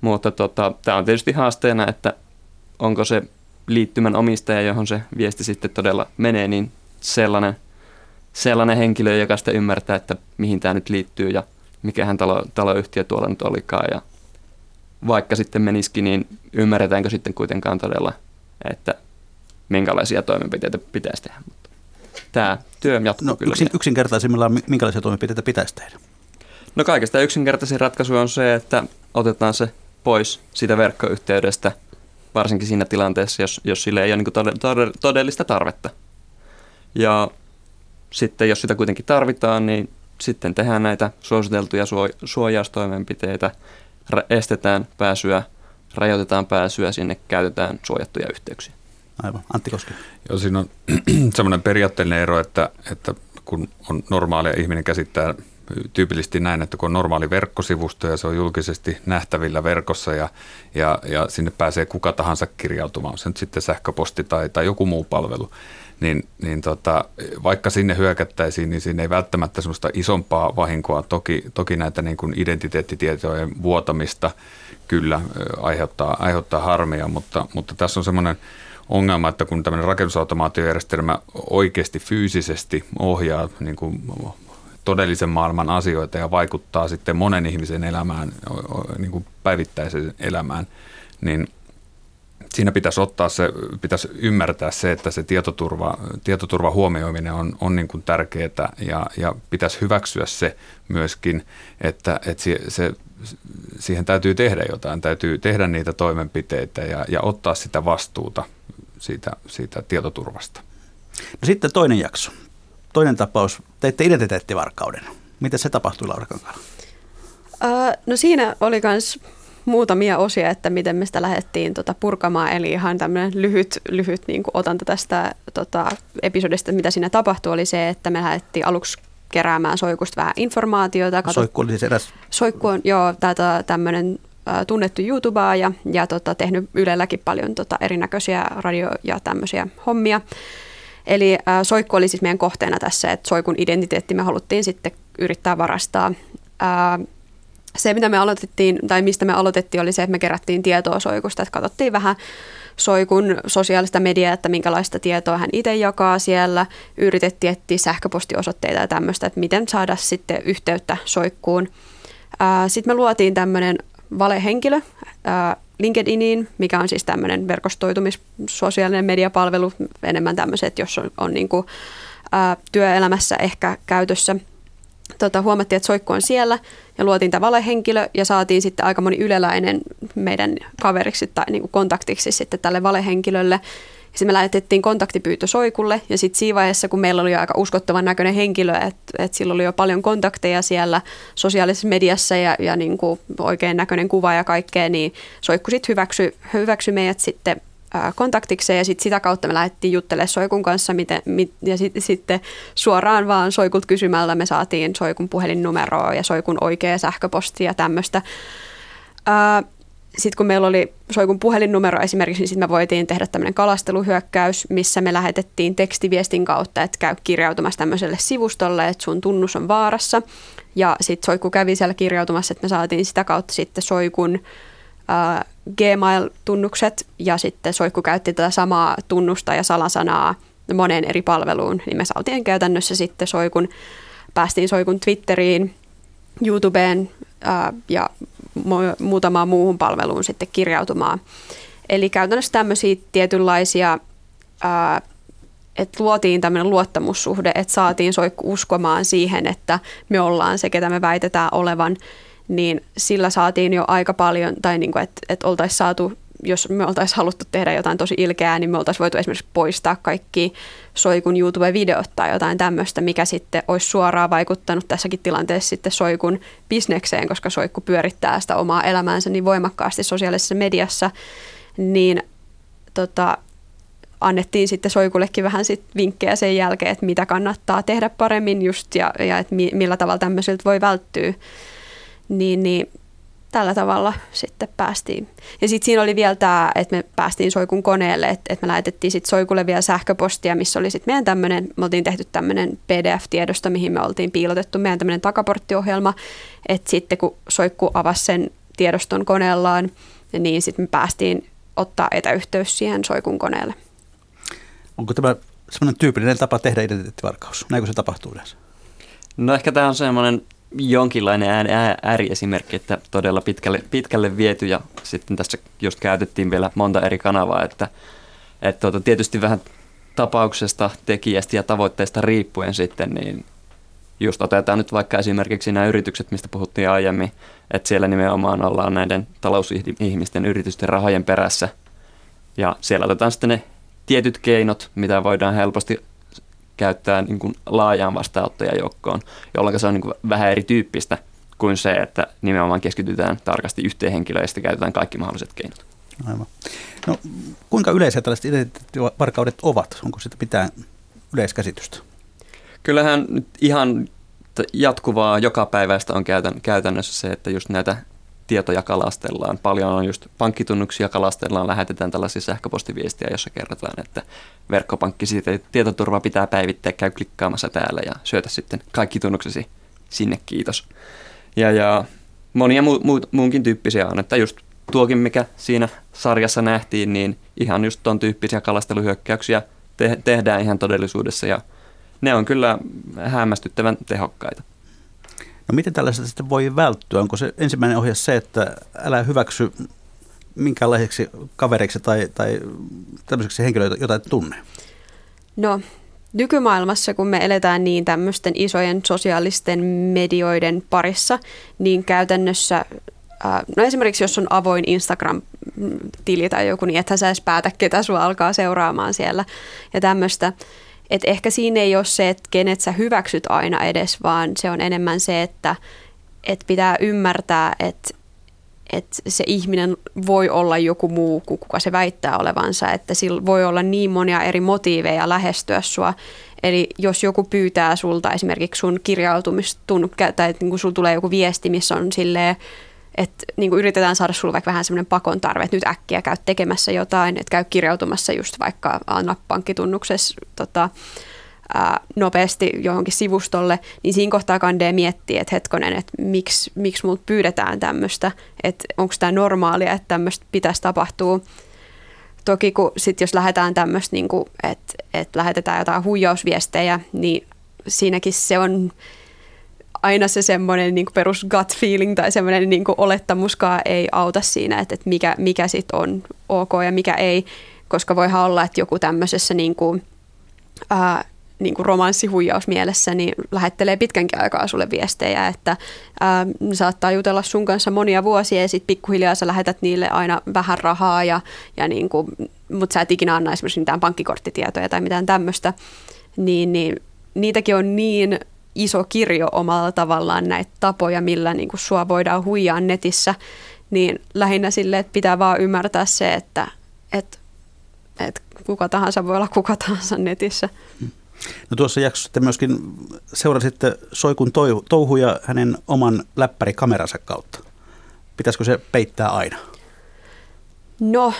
Mutta tota, tämä on tietysti haasteena, että onko se liittymän omistaja, johon se viesti sitten todella menee, niin sellainen, sellainen henkilö, joka sitä ymmärtää, että mihin tämä nyt liittyy ja mikähän talo, taloyhtiö tuolla nyt olikaan. Ja vaikka sitten menisikin, niin ymmärretäänkö sitten kuitenkaan todella, että minkälaisia toimenpiteitä pitäisi tehdä. Mutta tämä työ jatkuu no, kyllä. Yksin, yksinkertaisimmillaan minkälaisia toimenpiteitä pitäisi tehdä? No kaikista yksinkertaisin ratkaisu on se, että otetaan se pois siitä verkkoyhteydestä, varsinkin siinä tilanteessa, jos, jos sille ei ole niin todellista tarvetta. Ja sitten jos sitä kuitenkin tarvitaan, niin sitten tehdään näitä suositeltuja suojaustoimenpiteitä, estetään pääsyä, rajoitetaan pääsyä, sinne käytetään suojattuja yhteyksiä. Aivan. Antti Koski. Joo, siinä on [CLEARS THROAT] semmoinen periaatteellinen ero, että, että kun on normaalia ihminen käsittää tyypillisesti näin, että kun on normaali verkkosivusto ja se on julkisesti nähtävillä verkossa ja, ja, ja sinne pääsee kuka tahansa kirjautumaan, se nyt sitten sähköposti tai, tai joku muu palvelu, niin, niin tota, vaikka sinne hyökättäisiin, niin siinä ei välttämättä semmoista isompaa vahinkoa. Toki, toki näitä niin kuin identiteettitietojen vuotamista kyllä aiheuttaa, aiheuttaa harmia, mutta, mutta tässä on semmoinen ongelma, että kun tämmöinen rakennusautomaatiojärjestelmä oikeasti fyysisesti ohjaa niin kuin todellisen maailman asioita ja vaikuttaa sitten monen ihmisen elämään, niin kuin päivittäiseen elämään, niin siinä pitäisi ottaa se, pitäisi ymmärtää se, että se tietoturva, tietoturva huomioiminen on, on niin kuin tärkeää ja, ja pitäisi hyväksyä se myöskin, että, että se, se, siihen täytyy tehdä jotain, täytyy tehdä niitä toimenpiteitä ja, ja ottaa sitä vastuuta siitä, siitä tietoturvasta. No sitten toinen jakso. Toinen tapaus, teitte identiteettivarkauden. Miten se tapahtui Laura Kankala? Uh, no siinä oli myös muutamia osia, että miten me sitä lähdettiin tota, purkamaan. Eli ihan tämmöinen lyhyt, lyhyt niin kuin otanta tästä tota, episodista, mitä siinä tapahtui, oli se, että me lähdettiin aluksi keräämään soikusta vähän informaatiota. Kato, soikku oli siis eräs... Soikku on, joo, tätä, tämmöinen tunnettu YouTubea ja, ja tota, tehnyt Ylelläkin paljon tota, erinäköisiä radio- ja tämmöisiä hommia. Eli äh, Soikku oli siis meidän kohteena tässä, että Soikun identiteetti me haluttiin sitten yrittää varastaa. Äh, se, mitä me aloitettiin, tai mistä me aloitettiin, oli se, että me kerättiin tietoa Soikusta, että katsottiin vähän Soikun sosiaalista mediaa, että minkälaista tietoa hän itse jakaa siellä. Yritettiin etsiä sähköpostiosoitteita ja tämmöistä, että miten saada sitten yhteyttä Soikkuun. Sitten me luotiin tämmöinen valehenkilö LinkedIniin, mikä on siis tämmöinen verkostoitumis sosiaalinen mediapalvelu, enemmän tämmöiset, jos on, on niin kuin, ää, työelämässä ehkä käytössä. Tota, huomattiin, että Soikku on siellä ja luotiin tämä valehenkilö ja saatiin sitten aika moni yleläinen meidän kaveriksi tai niin kuin kontaktiksi sitten tälle valehenkilölle. Sitten me lähetettiin kontaktipyyntö Soikulle ja sitten siinä vaiheessa, kun meillä oli aika uskottavan näköinen henkilö, että, että sillä oli jo paljon kontakteja siellä sosiaalisessa mediassa ja, ja niin kuin oikein näköinen kuva ja kaikkea, niin Soikku sitten hyväksyi, hyväksy meidät sitten kontaktikseen ja sit sitä kautta me lähdettiin juttelemaan Soikun kanssa miten, mit, ja sit, sitten suoraan vaan Soikult kysymällä me saatiin Soikun puhelinnumeroa ja Soikun oikea sähköposti ja tämmöistä. Sitten kun meillä oli Soikun puhelinnumero esimerkiksi, niin sitten me voitiin tehdä tämmöinen kalasteluhyökkäys, missä me lähetettiin tekstiviestin kautta, että käy kirjautumassa tämmöiselle sivustolle, että sun tunnus on vaarassa. Ja sitten Soikku kävi siellä kirjautumassa, että me saatiin sitä kautta sitten Soikun äh, Gmail-tunnukset ja sitten Soikku käytti tätä samaa tunnusta ja salasanaa moneen eri palveluun, niin me saatiin käytännössä sitten Soikun, päästiin Soikun Twitteriin, YouTubeen ää, ja muutamaan muuhun palveluun sitten kirjautumaan. Eli käytännössä tämmöisiä tietynlaisia, että luotiin tämmöinen luottamussuhde, että saatiin soikku uskomaan siihen, että me ollaan se, ketä me väitetään olevan, niin sillä saatiin jo aika paljon, tai niin kuin, että, että oltaisiin saatu jos me oltaisiin haluttu tehdä jotain tosi ilkeää, niin me oltaisiin voitu esimerkiksi poistaa kaikki Soikun YouTube-videot tai jotain tämmöistä, mikä sitten olisi suoraan vaikuttanut tässäkin tilanteessa sitten Soikun bisnekseen, koska Soikku pyörittää sitä omaa elämäänsä niin voimakkaasti sosiaalisessa mediassa, niin tota, annettiin sitten Soikullekin vähän sit vinkkejä sen jälkeen, että mitä kannattaa tehdä paremmin just ja, ja että millä tavalla tämmöisiltä voi välttyä. Niin, niin tällä tavalla sitten päästiin. Ja sitten siinä oli vielä tämä, että me päästiin Soikun koneelle, että, että me lähetettiin sitten Soikulle vielä sähköpostia, missä oli sitten meidän tämmöinen, me oltiin tehty tämmöinen PDF-tiedosto, mihin me oltiin piilotettu meidän tämmöinen takaporttiohjelma, että sitten kun Soikku avasi sen tiedoston koneellaan, niin sitten me päästiin ottaa etäyhteys siihen Soikun koneelle. Onko tämä semmoinen tyypillinen tapa tehdä identiteettivarkaus? Näinkö se tapahtuu yleensä? No ehkä tämä on semmoinen jonkinlainen ääriesimerkki, että todella pitkälle, pitkälle viety ja sitten tässä just käytettiin vielä monta eri kanavaa, että, että tuota, tietysti vähän tapauksesta, tekijästä ja tavoitteesta riippuen sitten, niin just otetaan nyt vaikka esimerkiksi nämä yritykset, mistä puhuttiin aiemmin, että siellä nimenomaan ollaan näiden talousihmisten yritysten rahojen perässä. Ja siellä otetaan sitten ne tietyt keinot, mitä voidaan helposti käyttää niin kuin laajaan vastaanottajajoukkoon, jolloin se on niin kuin vähän erityyppistä kuin se, että nimenomaan keskitytään tarkasti yhteen henkilöön ja sitten käytetään kaikki mahdolliset keinot. Aivan. No, kuinka yleisiä tällaiset identiteettivarkaudet ovat? Onko sitä pitää yleiskäsitystä? Kyllähän nyt ihan jatkuvaa joka päivästä on käytännössä se, että just näitä tietoja kalastellaan. Paljon on just pankkitunnuksia kalastellaan, lähetetään tällaisia sähköpostiviestiä, jossa kerrotaan, että verkkopankki siitä tietoturva pitää päivittää, käy klikkaamassa täällä ja syötä sitten kaikki tunnuksesi sinne, kiitos. Ja, ja monia mu, mu, muunkin tyyppisiä on, että just tuokin, mikä siinä sarjassa nähtiin, niin ihan just ton tyyppisiä kalasteluhyökkäyksiä te, tehdään ihan todellisuudessa ja ne on kyllä hämmästyttävän tehokkaita. No miten tällaisesta sitten voi välttyä? Onko se ensimmäinen ohje se, että älä hyväksy minkäänlaiseksi kaveriksi tai, tai tämmöiseksi henkilöitä, jota et tunne? No nykymaailmassa, kun me eletään niin tämmöisten isojen sosiaalisten medioiden parissa, niin käytännössä, no esimerkiksi jos on avoin Instagram-tili tai joku, niin ethän sä edes päätä, ketä sua alkaa seuraamaan siellä ja tämmöistä. Et ehkä siinä ei ole se, että kenet sä hyväksyt aina edes, vaan se on enemmän se, että et pitää ymmärtää, että että se ihminen voi olla joku muu kuin kuka se väittää olevansa, että sillä voi olla niin monia eri motiiveja lähestyä sua. Eli jos joku pyytää sulta esimerkiksi sun kirjautumista, tai niin sulla tulee joku viesti, missä on silleen, että niin kuin yritetään saada sulle vaikka vähän semmoinen pakon tarve, että nyt äkkiä käy tekemässä jotain, että käy kirjautumassa just vaikka anna pankkitunnuksessa tota, ää, nopeasti johonkin sivustolle, niin siinä kohtaa kandee miettiä, että hetkonen, että miksi, miksi multa pyydetään tämmöistä, että onko tämä normaalia, että tämmöistä pitäisi tapahtua. Toki kun sit jos lähdetään tämmöistä, niin että, että lähetetään jotain huijausviestejä, niin siinäkin se on aina se semmoinen niin perus gut feeling tai semmoinen niin olettamuskaan ei auta siinä, että, että mikä, mikä sitten on ok ja mikä ei, koska voihan olla, että joku tämmöisessä niin kuin, ää, niin kuin romanssihuijausmielessä niin lähettelee pitkänkin aikaa sulle viestejä, että ää, saattaa jutella sun kanssa monia vuosia ja sitten pikkuhiljaa sä lähetät niille aina vähän rahaa, ja, ja niin kuin, mutta sä et ikinä anna esimerkiksi mitään pankkikorttitietoja tai mitään tämmöistä, niin, niin niitäkin on niin iso kirjo omalla tavallaan näitä tapoja, millä niin kuin sua voidaan huijaa netissä, niin lähinnä sille, että pitää vaan ymmärtää se, että, että, että kuka tahansa voi olla kuka tahansa netissä. No tuossa jaksossa te myöskin seurasitte Soikun touhuja hänen oman läppärikameransa kautta. Pitäisikö se peittää aina? No,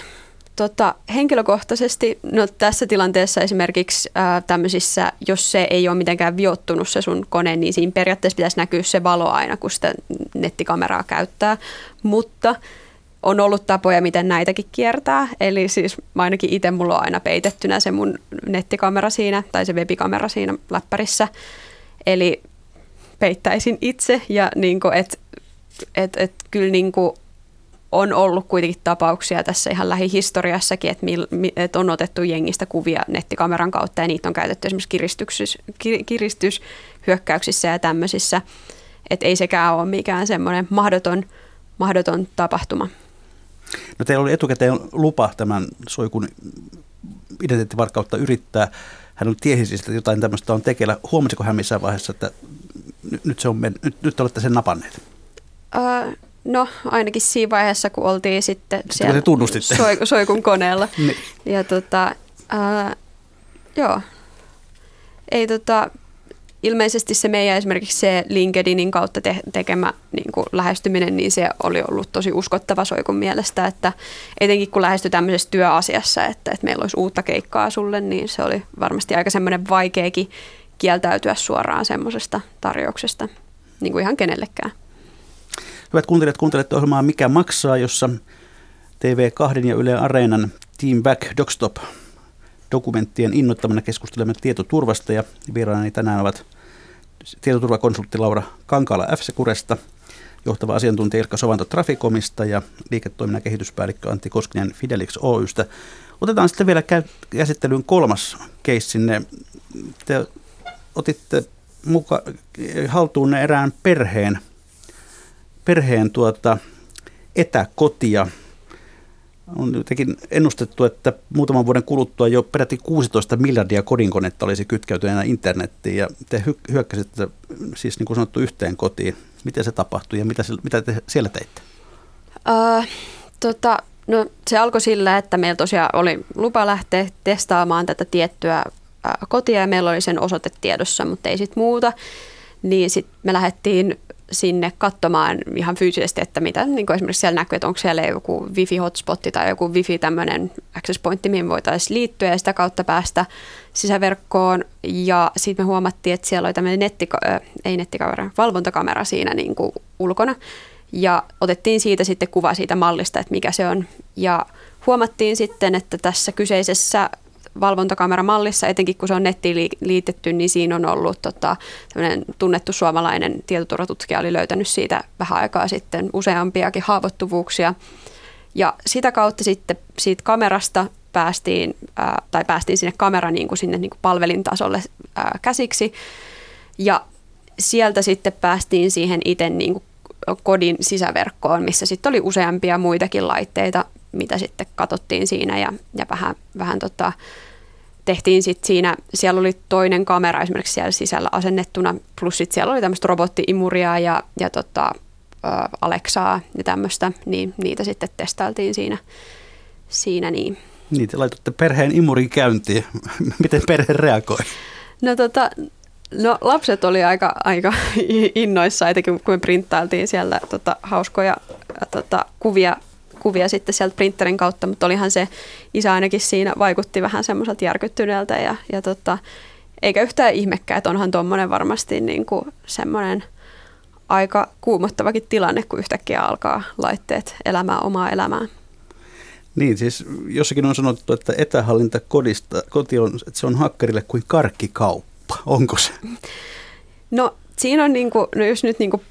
tota, henkilökohtaisesti no, tässä tilanteessa esimerkiksi ää, tämmöisissä, jos se ei ole mitenkään viottunut se sun kone, niin siinä periaatteessa pitäisi näkyä se valo aina, kun sitä nettikameraa käyttää. Mutta on ollut tapoja, miten näitäkin kiertää. Eli siis ainakin itse mulla on aina peitettynä se mun nettikamera siinä tai se webikamera siinä läppärissä. Eli peittäisin itse ja niin että et, et, kyllä niin kuin on ollut kuitenkin tapauksia tässä ihan lähihistoriassakin, että, mil, että on otettu jengistä kuvia nettikameran kautta ja niitä on käytetty esimerkiksi kiristyshyökkäyksissä ja tämmöisissä. Että ei sekään ole mikään semmoinen mahdoton, mahdoton tapahtuma. No teillä oli etukäteen lupa tämän soikun identiteettivarkautta yrittää. Hän oli tiesi siis, että jotain tämmöistä on tekeillä. Huomasiko hän missään vaiheessa, että nyt, se on men- nyt, nyt olette sen napanneet? Uh, no ainakin siinä vaiheessa, kun oltiin sitten, siellä soi, soikun koneella. [LAUGHS] niin. Ja tota, uh, joo, ei tota, ilmeisesti se meidän esimerkiksi se LinkedInin kautta te- tekemä niin kuin lähestyminen, niin se oli ollut tosi uskottava soikun mielestä, että etenkin kun lähestyi tämmöisessä työasiassa, että, että meillä olisi uutta keikkaa sulle, niin se oli varmasti aika semmoinen vaikeakin kieltäytyä suoraan semmoisesta tarjouksesta, niin kuin ihan kenellekään. Hyvät kuuntelijat, kuuntelette ohjelmaa Mikä maksaa, jossa TV2 ja Yle Areenan Team Back Dogstop dokumenttien innoittamana keskustelemme tietoturvasta ja vieraani tänään ovat tietoturvakonsultti Laura Kankaala f johtava asiantuntija Ilkka Sovanto Trafikomista ja liiketoiminnan kehityspäällikkö Antti Koskinen Fidelix Oystä. Otetaan sitten vielä käsittelyyn kolmas keissinne. Te otitte muka, haltuun erään perheen, perheen tuota, etäkotia. On jotenkin ennustettu, että muutaman vuoden kuluttua jo peräti 16 miljardia kodinkonetta olisi kytkeytyneenä internettiin ja te hy- hyökkäsitte siis niin kuin sanottu yhteen kotiin. Miten se tapahtui ja mitä, se, mitä te siellä teitte? Uh, tota, no, se alkoi sillä, että meillä tosiaan oli lupa lähteä testaamaan tätä tiettyä kotia ja meillä oli sen osoite tiedossa, mutta ei sitten muuta. Niin sitten me lähdettiin sinne katsomaan ihan fyysisesti, että mitä niin kuin esimerkiksi siellä näkyy, että onko siellä joku wifi-hotspotti tai joku wifi tämmöinen access pointti, mihin voitaisiin liittyä ja sitä kautta päästä sisäverkkoon. Ja sitten me huomattiin, että siellä oli tämmöinen netti, äh, ei nettikamera, valvontakamera siinä niin kuin ulkona. Ja otettiin siitä sitten kuva siitä mallista, että mikä se on. Ja huomattiin sitten, että tässä kyseisessä valvontakameramallissa, etenkin kun se on nettiin liitetty, niin siinä on ollut tota, tunnettu suomalainen tietoturvatutkija oli löytänyt siitä vähän aikaa sitten useampiakin haavoittuvuuksia. Ja sitä kautta sitten siitä kamerasta päästiin, ää, tai päästiin sinne kamera niin kuin sinne niin kuin palvelintasolle ää, käsiksi. Ja sieltä sitten päästiin siihen itse niin kuin kodin sisäverkkoon, missä sitten oli useampia muitakin laitteita, mitä sitten katsottiin siinä ja, ja vähän, vähän tota, tehtiin sitten siinä, siellä oli toinen kamera esimerkiksi siellä sisällä asennettuna, plus sitten siellä oli tämmöistä robottiimuria ja, ja tota, Alexaa ja tämmöistä, niin niitä sitten testailtiin siinä, siinä niin. Niitä laitatte perheen imurin käyntiin. [LAUGHS] Miten perhe reagoi? No tota, No lapset oli aika, aika [LAUGHS] innoissa, etenkin kun me printtailtiin siellä tota, hauskoja tota, kuvia kuvia sitten sieltä printerin kautta, mutta olihan se isä ainakin siinä vaikutti vähän semmoiselta järkyttyneeltä ja, ja tota, eikä yhtään ihmekään, että onhan tuommoinen varmasti niin kuin semmoinen aika kuumottavakin tilanne, kun yhtäkkiä alkaa laitteet elämään omaa elämää. Niin, siis jossakin on sanottu, että etähallinta kodista, koti on, että se on hakkerille kuin karkkikauppa. Onko se? No siinä on, niin kuin, no jos nyt niin kuin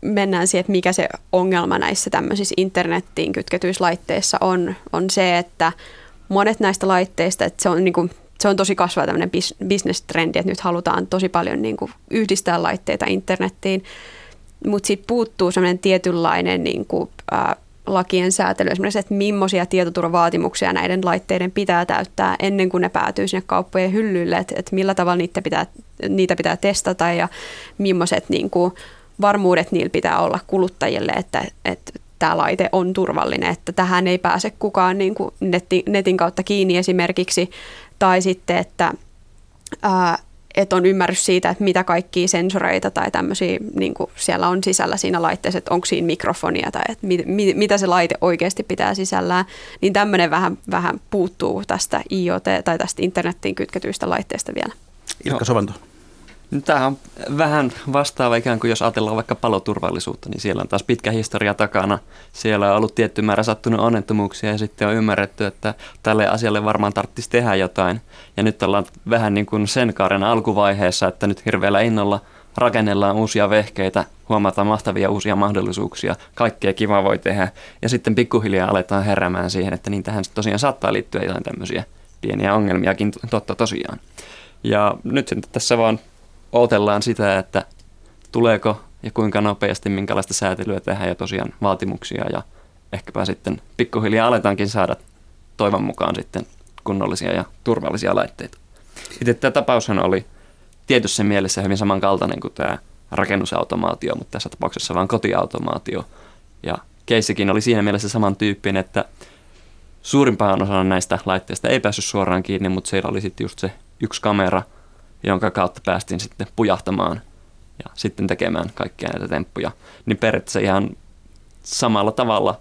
mennään siihen, että mikä se ongelma näissä tämmöisissä internettiin kytketyissä laitteissa on, on se, että monet näistä laitteista, että se on, niin kuin, se on tosi kasvava tämmöinen bisnestrendi, että nyt halutaan tosi paljon niin kuin yhdistää laitteita internettiin, mutta sitten puuttuu semmoinen tietynlainen niin kuin, ää, lakien säätely, esimerkiksi, että millaisia tietoturvavaatimuksia näiden laitteiden pitää täyttää ennen kuin ne päätyy sinne kauppojen hyllylle, että, että millä tavalla niitä pitää, niitä pitää testata ja millaiset niin kuin, varmuudet niillä pitää olla kuluttajille, että, että tämä laite on turvallinen, että tähän ei pääse kukaan niin kuin netti, netin kautta kiinni esimerkiksi, tai sitten, että ää, että on ymmärrys siitä, että mitä kaikkia sensoreita tai tämmöisiä niin siellä on sisällä siinä laitteessa, että onko siinä mikrofonia tai että mit, mit, mitä se laite oikeasti pitää sisällään, niin tämmöinen vähän, vähän puuttuu tästä IoT tai tästä internettiin kytketyistä laitteista vielä. Ilkka Sovanto. Tämä on vähän vastaava ikään kuin jos ajatellaan vaikka paloturvallisuutta, niin siellä on taas pitkä historia takana. Siellä on ollut tietty määrä sattunut onnettomuuksia ja sitten on ymmärretty, että tälle asialle varmaan tarvitsisi tehdä jotain. Ja nyt ollaan vähän niin kuin sen kaaren alkuvaiheessa, että nyt hirveällä innolla rakennellaan uusia vehkeitä, huomataan mahtavia uusia mahdollisuuksia, kaikkea kiva voi tehdä. Ja sitten pikkuhiljaa aletaan heräämään siihen, että niin tähän tosiaan saattaa liittyä jotain tämmöisiä pieniä ongelmiakin, totta tosiaan. Ja nyt tässä vaan odotellaan sitä, että tuleeko ja kuinka nopeasti, minkälaista säätelyä tehdään ja tosiaan vaatimuksia ja ehkäpä sitten pikkuhiljaa aletaankin saada toivon mukaan sitten kunnollisia ja turvallisia laitteita. Itse tämä tapaushan oli tietyssä mielessä hyvin samankaltainen kuin tämä rakennusautomaatio, mutta tässä tapauksessa vain kotiautomaatio. Ja keissikin oli siinä mielessä samantyyppinen, että suurimpaan osaan näistä laitteista ei päässyt suoraan kiinni, mutta siellä oli sitten just se yksi kamera – jonka kautta päästiin sitten pujahtamaan ja sitten tekemään kaikkia näitä temppuja. Niin periaatteessa ihan samalla tavalla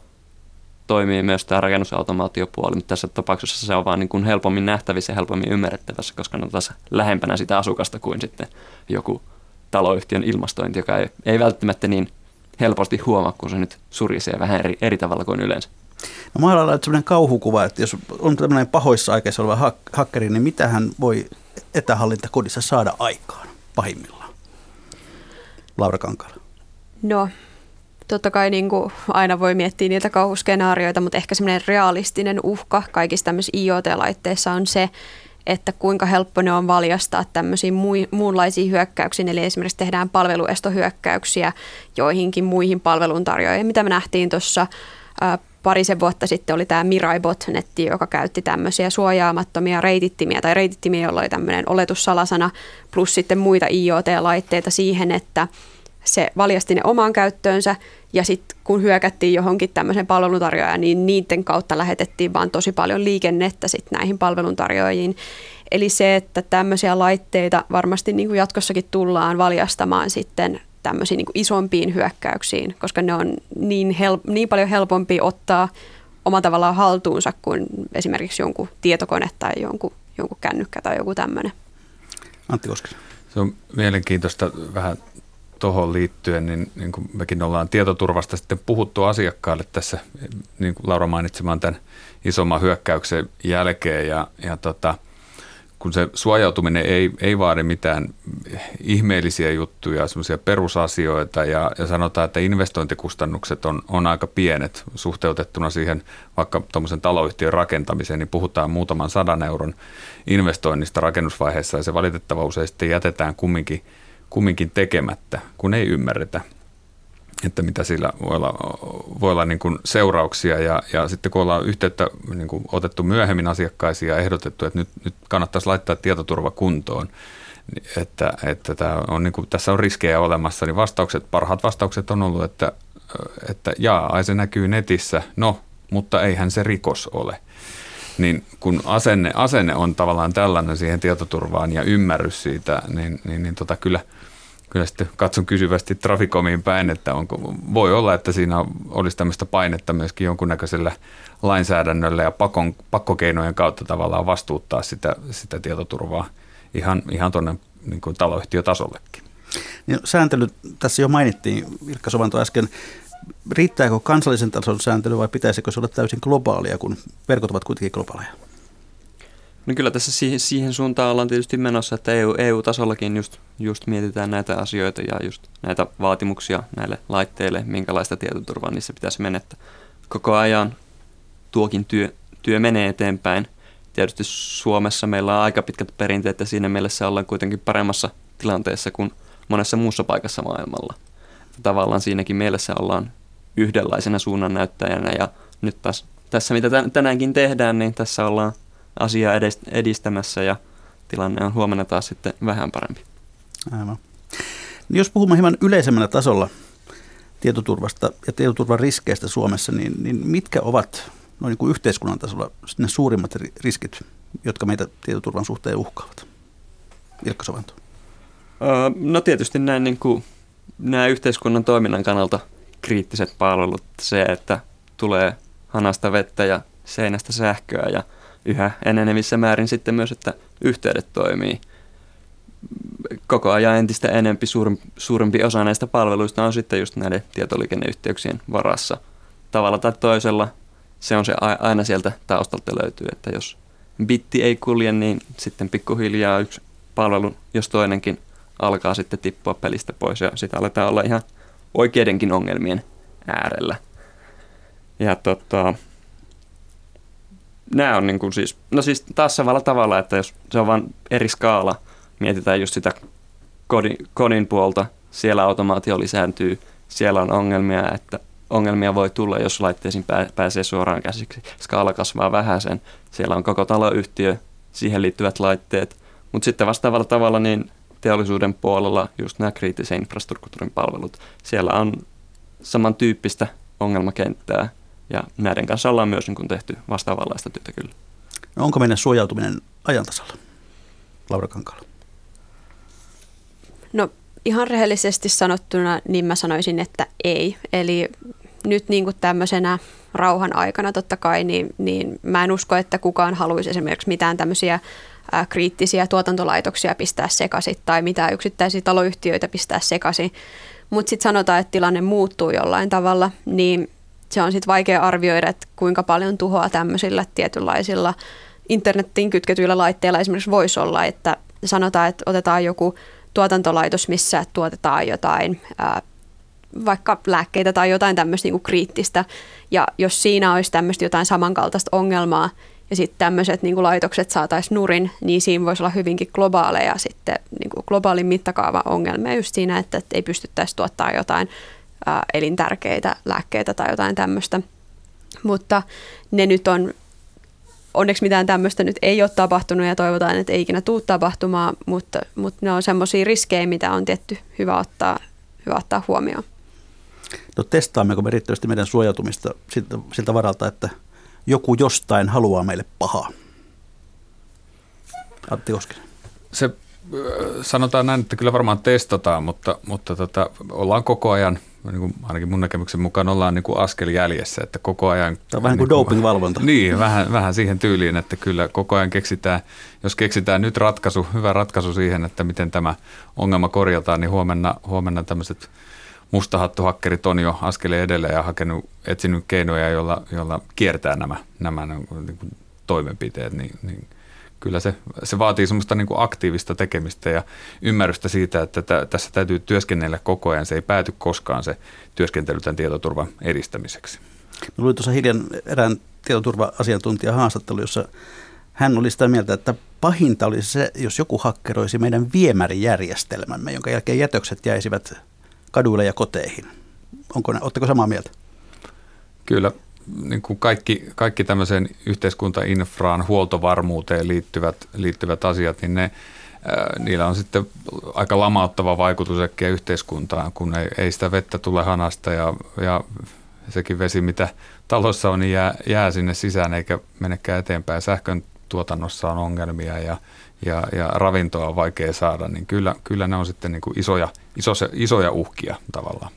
toimii myös tämä rakennusautomaatiopuoli, mutta tässä tapauksessa se on vaan niin kuin helpommin nähtävissä ja helpommin ymmärrettävässä, koska ne on taas lähempänä sitä asukasta kuin sitten joku taloyhtiön ilmastointi, joka ei, ei välttämättä niin helposti huomaa, kun se nyt surisee vähän eri, eri tavalla kuin yleensä. No maalaillaan sellainen kauhukuva, että jos on tämmöinen pahoissa aikeissa oleva hak- hakkeri, niin mitä hän voi etähallintakodissa saada aikaan pahimmillaan? Laura Kankala. No, totta kai niin kuin aina voi miettiä niitä kauhuskenaarioita, mutta ehkä semmoinen realistinen uhka kaikissa tämmöisissä IoT-laitteissa on se, että kuinka helppo ne on valjastaa tämmöisiin muunlaisiin hyökkäyksiin, eli esimerkiksi tehdään palveluestohyökkäyksiä joihinkin muihin palveluntarjoajiin, mitä me nähtiin tuossa parisen vuotta sitten oli tämä Mirai Botnetti, joka käytti tämmöisiä suojaamattomia reitittimiä tai reitittimiä, jolla oli tämmöinen oletussalasana plus sitten muita IoT-laitteita siihen, että se valjasti ne omaan käyttöönsä ja sitten kun hyökättiin johonkin tämmöisen palveluntarjoajan, niin niiden kautta lähetettiin vaan tosi paljon liikennettä sitten näihin palveluntarjoajiin. Eli se, että tämmöisiä laitteita varmasti niin kuin jatkossakin tullaan valjastamaan sitten tämmöisiin niin isompiin hyökkäyksiin, koska ne on niin, hel- niin paljon helpompi ottaa oma tavallaan haltuunsa kuin esimerkiksi jonkun tietokone tai jonkun, jonkun kännykkä tai joku tämmöinen. Antti Koskinen. Se on mielenkiintoista vähän tuohon liittyen, niin, niin kuin mekin ollaan tietoturvasta sitten puhuttu asiakkaalle tässä, niin kuin Laura mainitsemaan tämän isomman hyökkäyksen jälkeen ja, ja tota, kun se suojautuminen ei, ei vaadi mitään ihmeellisiä juttuja, semmoisia perusasioita ja, ja sanotaan, että investointikustannukset on, on aika pienet suhteutettuna siihen vaikka tuommoisen taloyhtiön rakentamiseen, niin puhutaan muutaman sadan euron investoinnista rakennusvaiheessa ja se valitettava usein sitten jätetään kumminkin, kumminkin tekemättä, kun ei ymmärretä että mitä sillä voi olla, voi olla niin kuin seurauksia. Ja, ja sitten kun ollaan yhteyttä niin kuin otettu myöhemmin asiakkaisiin ja ehdotettu, että nyt, nyt kannattaisi laittaa tietoturva kuntoon, niin että, että tämä on, niin kuin, tässä on riskejä olemassa, niin vastaukset, parhaat vastaukset on ollut, että, että jaa, ai se näkyy netissä, no, mutta eihän se rikos ole. Niin kun asenne, asenne on tavallaan tällainen siihen tietoturvaan ja ymmärrys siitä, niin, niin, niin tota, kyllä – kyllä sitten katson kysyvästi Traficomiin päin, että onko, voi olla, että siinä olisi tämmöistä painetta myöskin jonkunnäköisellä lainsäädännöllä ja pakon, pakkokeinojen kautta tavallaan vastuuttaa sitä, sitä tietoturvaa ihan, ihan tuonne niin taloyhtiötasollekin. Niin sääntely, tässä jo mainittiin, Ilkka Sovanto äsken, riittääkö kansallisen tason sääntely vai pitäisikö se olla täysin globaalia, kun verkot ovat kuitenkin globaaleja? No kyllä tässä siihen, siihen suuntaan ollaan tietysti menossa, että EU, EU-tasollakin just, just mietitään näitä asioita ja just näitä vaatimuksia näille laitteille, minkälaista tietoturvaa niissä pitäisi. Että koko ajan tuokin työ, työ menee eteenpäin. Tietysti Suomessa meillä on aika pitkät perinteet ja siinä mielessä ollaan kuitenkin paremmassa tilanteessa kuin monessa muussa paikassa maailmalla. Tavallaan siinäkin mielessä ollaan yhdenlaisena suunnannäyttäjänä ja nyt taas tässä mitä tänäänkin tehdään, niin tässä ollaan asiaa edistämässä ja tilanne on huomenna taas sitten vähän parempi. Aivan. Niin jos puhumme hieman yleisemmällä tasolla tietoturvasta ja tietoturvan riskeistä Suomessa, niin, niin mitkä ovat noin niin kuin yhteiskunnan tasolla ne suurimmat riskit, jotka meitä tietoturvan suhteen uhkaavat? Ilkka Sovanto. No tietysti näin niin kuin, nämä yhteiskunnan toiminnan kannalta kriittiset palvelut, se, että tulee hanasta vettä ja seinästä sähköä ja yhä enenevissä määrin sitten myös, että yhteydet toimii. Koko ajan entistä enempi suurempi, suurempi osa näistä palveluista on sitten just näiden tietoliikenneyhteyksien varassa. Tavalla tai toisella se on se aina sieltä taustalta löytyy, että jos bitti ei kulje, niin sitten pikkuhiljaa yksi palvelu, jos toinenkin alkaa sitten tippua pelistä pois ja sitten aletaan olla ihan oikeidenkin ongelmien äärellä. Ja tota, nämä on niin kuin siis, no siis taas samalla tavalla, että jos se on vain eri skaala, mietitään just sitä kodin, kodin puolta, siellä automaatio lisääntyy, siellä on ongelmia, että ongelmia voi tulla, jos laitteisiin pääsee suoraan käsiksi. Skaala kasvaa vähän sen, siellä on koko taloyhtiö, siihen liittyvät laitteet, mutta sitten vastaavalla tavalla niin teollisuuden puolella just nämä kriittisen infrastruktuurin palvelut, siellä on samantyyppistä ongelmakenttää, ja näiden kanssa ollaan myös niin kuin tehty vastaavanlaista työtä kyllä. No onko meidän suojautuminen ajantasalla, Laura Kankala? No ihan rehellisesti sanottuna, niin mä sanoisin, että ei. Eli nyt niin kuin tämmöisenä rauhan aikana totta kai, niin, niin mä en usko, että kukaan haluaisi esimerkiksi mitään tämmöisiä kriittisiä tuotantolaitoksia pistää sekaisin tai mitään yksittäisiä taloyhtiöitä pistää sekaisin. Mutta sitten sanotaan, että tilanne muuttuu jollain tavalla, niin se on sitten vaikea arvioida, että kuinka paljon tuhoa tämmöisillä tietynlaisilla internettiin kytketyillä laitteilla esimerkiksi voisi olla, että sanotaan, että otetaan joku tuotantolaitos, missä tuotetaan jotain ää, vaikka lääkkeitä tai jotain tämmöistä niin kriittistä. Ja jos siinä olisi tämmöistä jotain samankaltaista ongelmaa ja sitten tämmöiset niin laitokset saataisiin nurin, niin siinä voisi olla hyvinkin globaaleja sitten niin globaalin mittakaava ongelmia just siinä, että ei pystyttäisi tuottaa jotain ää, elintärkeitä lääkkeitä tai jotain tämmöistä. Mutta ne nyt on, onneksi mitään tämmöistä nyt ei ole tapahtunut ja toivotaan, että ei ikinä tule tapahtumaan, mutta, mutta ne on semmoisia riskejä, mitä on tietty hyvä ottaa, hyvä ottaa huomioon. No testaammeko me riittävästi meidän suojautumista siltä, siltä varalta, että joku jostain haluaa meille pahaa? Antti Oskinen. Se sanotaan näin, että kyllä varmaan testataan, mutta, mutta tota, ollaan koko ajan, niin kuin ainakin mun näkemyksen mukaan ollaan niin kuin askel jäljessä, että koko ajan... Tämä on vähän niin kuin dopingvalvonta. [LAUGHS] Niin, vähän, vähän siihen tyyliin, että kyllä koko ajan keksitään, jos keksitään nyt ratkaisu, hyvä ratkaisu siihen, että miten tämä ongelma korjataan, niin huomenna, huomenna tämmöiset mustahattuhakkerit on jo askeleen edellä ja hakenut, etsinyt keinoja, joilla, joilla kiertää nämä, nämä niin kuin toimenpiteet, niin, niin kyllä se, se vaatii semmoista niin kuin aktiivista tekemistä ja ymmärrystä siitä, että t- tässä täytyy työskennellä koko ajan. Se ei pääty koskaan se työskentely tämän tietoturvan edistämiseksi. No, luin tuossa hiljan erään tietoturva-asiantuntijan haastattelu, jossa hän oli sitä mieltä, että pahinta olisi se, jos joku hakkeroisi meidän viemärijärjestelmämme, jonka jälkeen jätökset jäisivät kaduille ja koteihin. Onko, oletteko samaa mieltä? Kyllä, niin kuin kaikki, kaikki tämmöiseen yhteiskuntainfraan, huoltovarmuuteen liittyvät, liittyvät asiat, niin ne, ää, niillä on sitten aika lamauttava vaikutus äkkiä yhteiskuntaan, kun ei, ei sitä vettä tule hanasta ja, ja sekin vesi, mitä talossa on, niin jää, jää sinne sisään eikä menekään eteenpäin. Sähkön tuotannossa on ongelmia ja, ja, ja ravintoa on vaikea saada, niin kyllä, kyllä ne on sitten niin kuin isoja, iso, isoja uhkia tavallaan.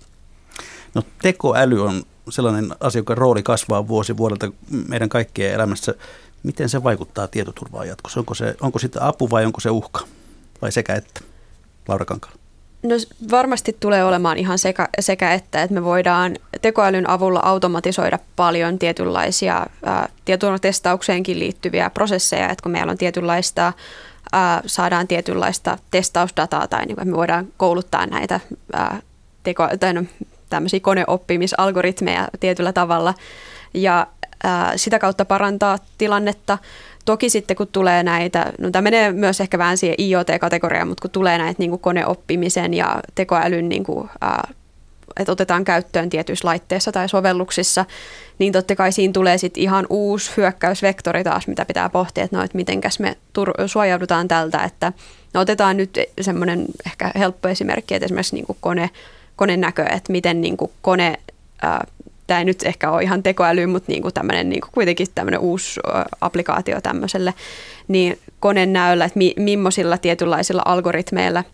No tekoäly on sellainen asia, joka rooli kasvaa vuosi vuodelta meidän kaikkien elämässä. Miten se vaikuttaa tietoturvaan jatkossa? Onko se, onko sitä apu vai onko se uhka? Vai sekä että? Laura Kankala. No varmasti tulee olemaan ihan sekä, sekä että, että me voidaan tekoälyn avulla automatisoida paljon tietynlaisia ää, tietoturvatestaukseenkin liittyviä prosesseja, että kun meillä on tietynlaista ää, saadaan tietynlaista testausdataa tai niin me voidaan kouluttaa näitä ää, teko, tai no, tämmöisiä koneoppimisalgoritmeja tietyllä tavalla ja ää, sitä kautta parantaa tilannetta. Toki sitten kun tulee näitä, no tämä menee myös ehkä vähän siihen IoT-kategoriaan, mutta kun tulee näitä niin kuin koneoppimisen ja tekoälyn, niin kuin, ää, että otetaan käyttöön tietyissä laitteissa tai sovelluksissa, niin totta kai siinä tulee sitten ihan uusi hyökkäysvektori taas, mitä pitää pohtia, että no, että mitenkäs me tur- suojaudutaan tältä, että no, otetaan nyt semmoinen ehkä helppo esimerkki, että esimerkiksi niin kuin kone, konenäkö, että miten niin kuin kone, tämä ei nyt ehkä ole ihan tekoäly, mutta niin kuin tämmöinen, niin kuin kuitenkin tämmöinen uusi applikaatio tämmöiselle, niin koneen näöllä, että mi, millaisilla tietynlaisilla algoritmeilla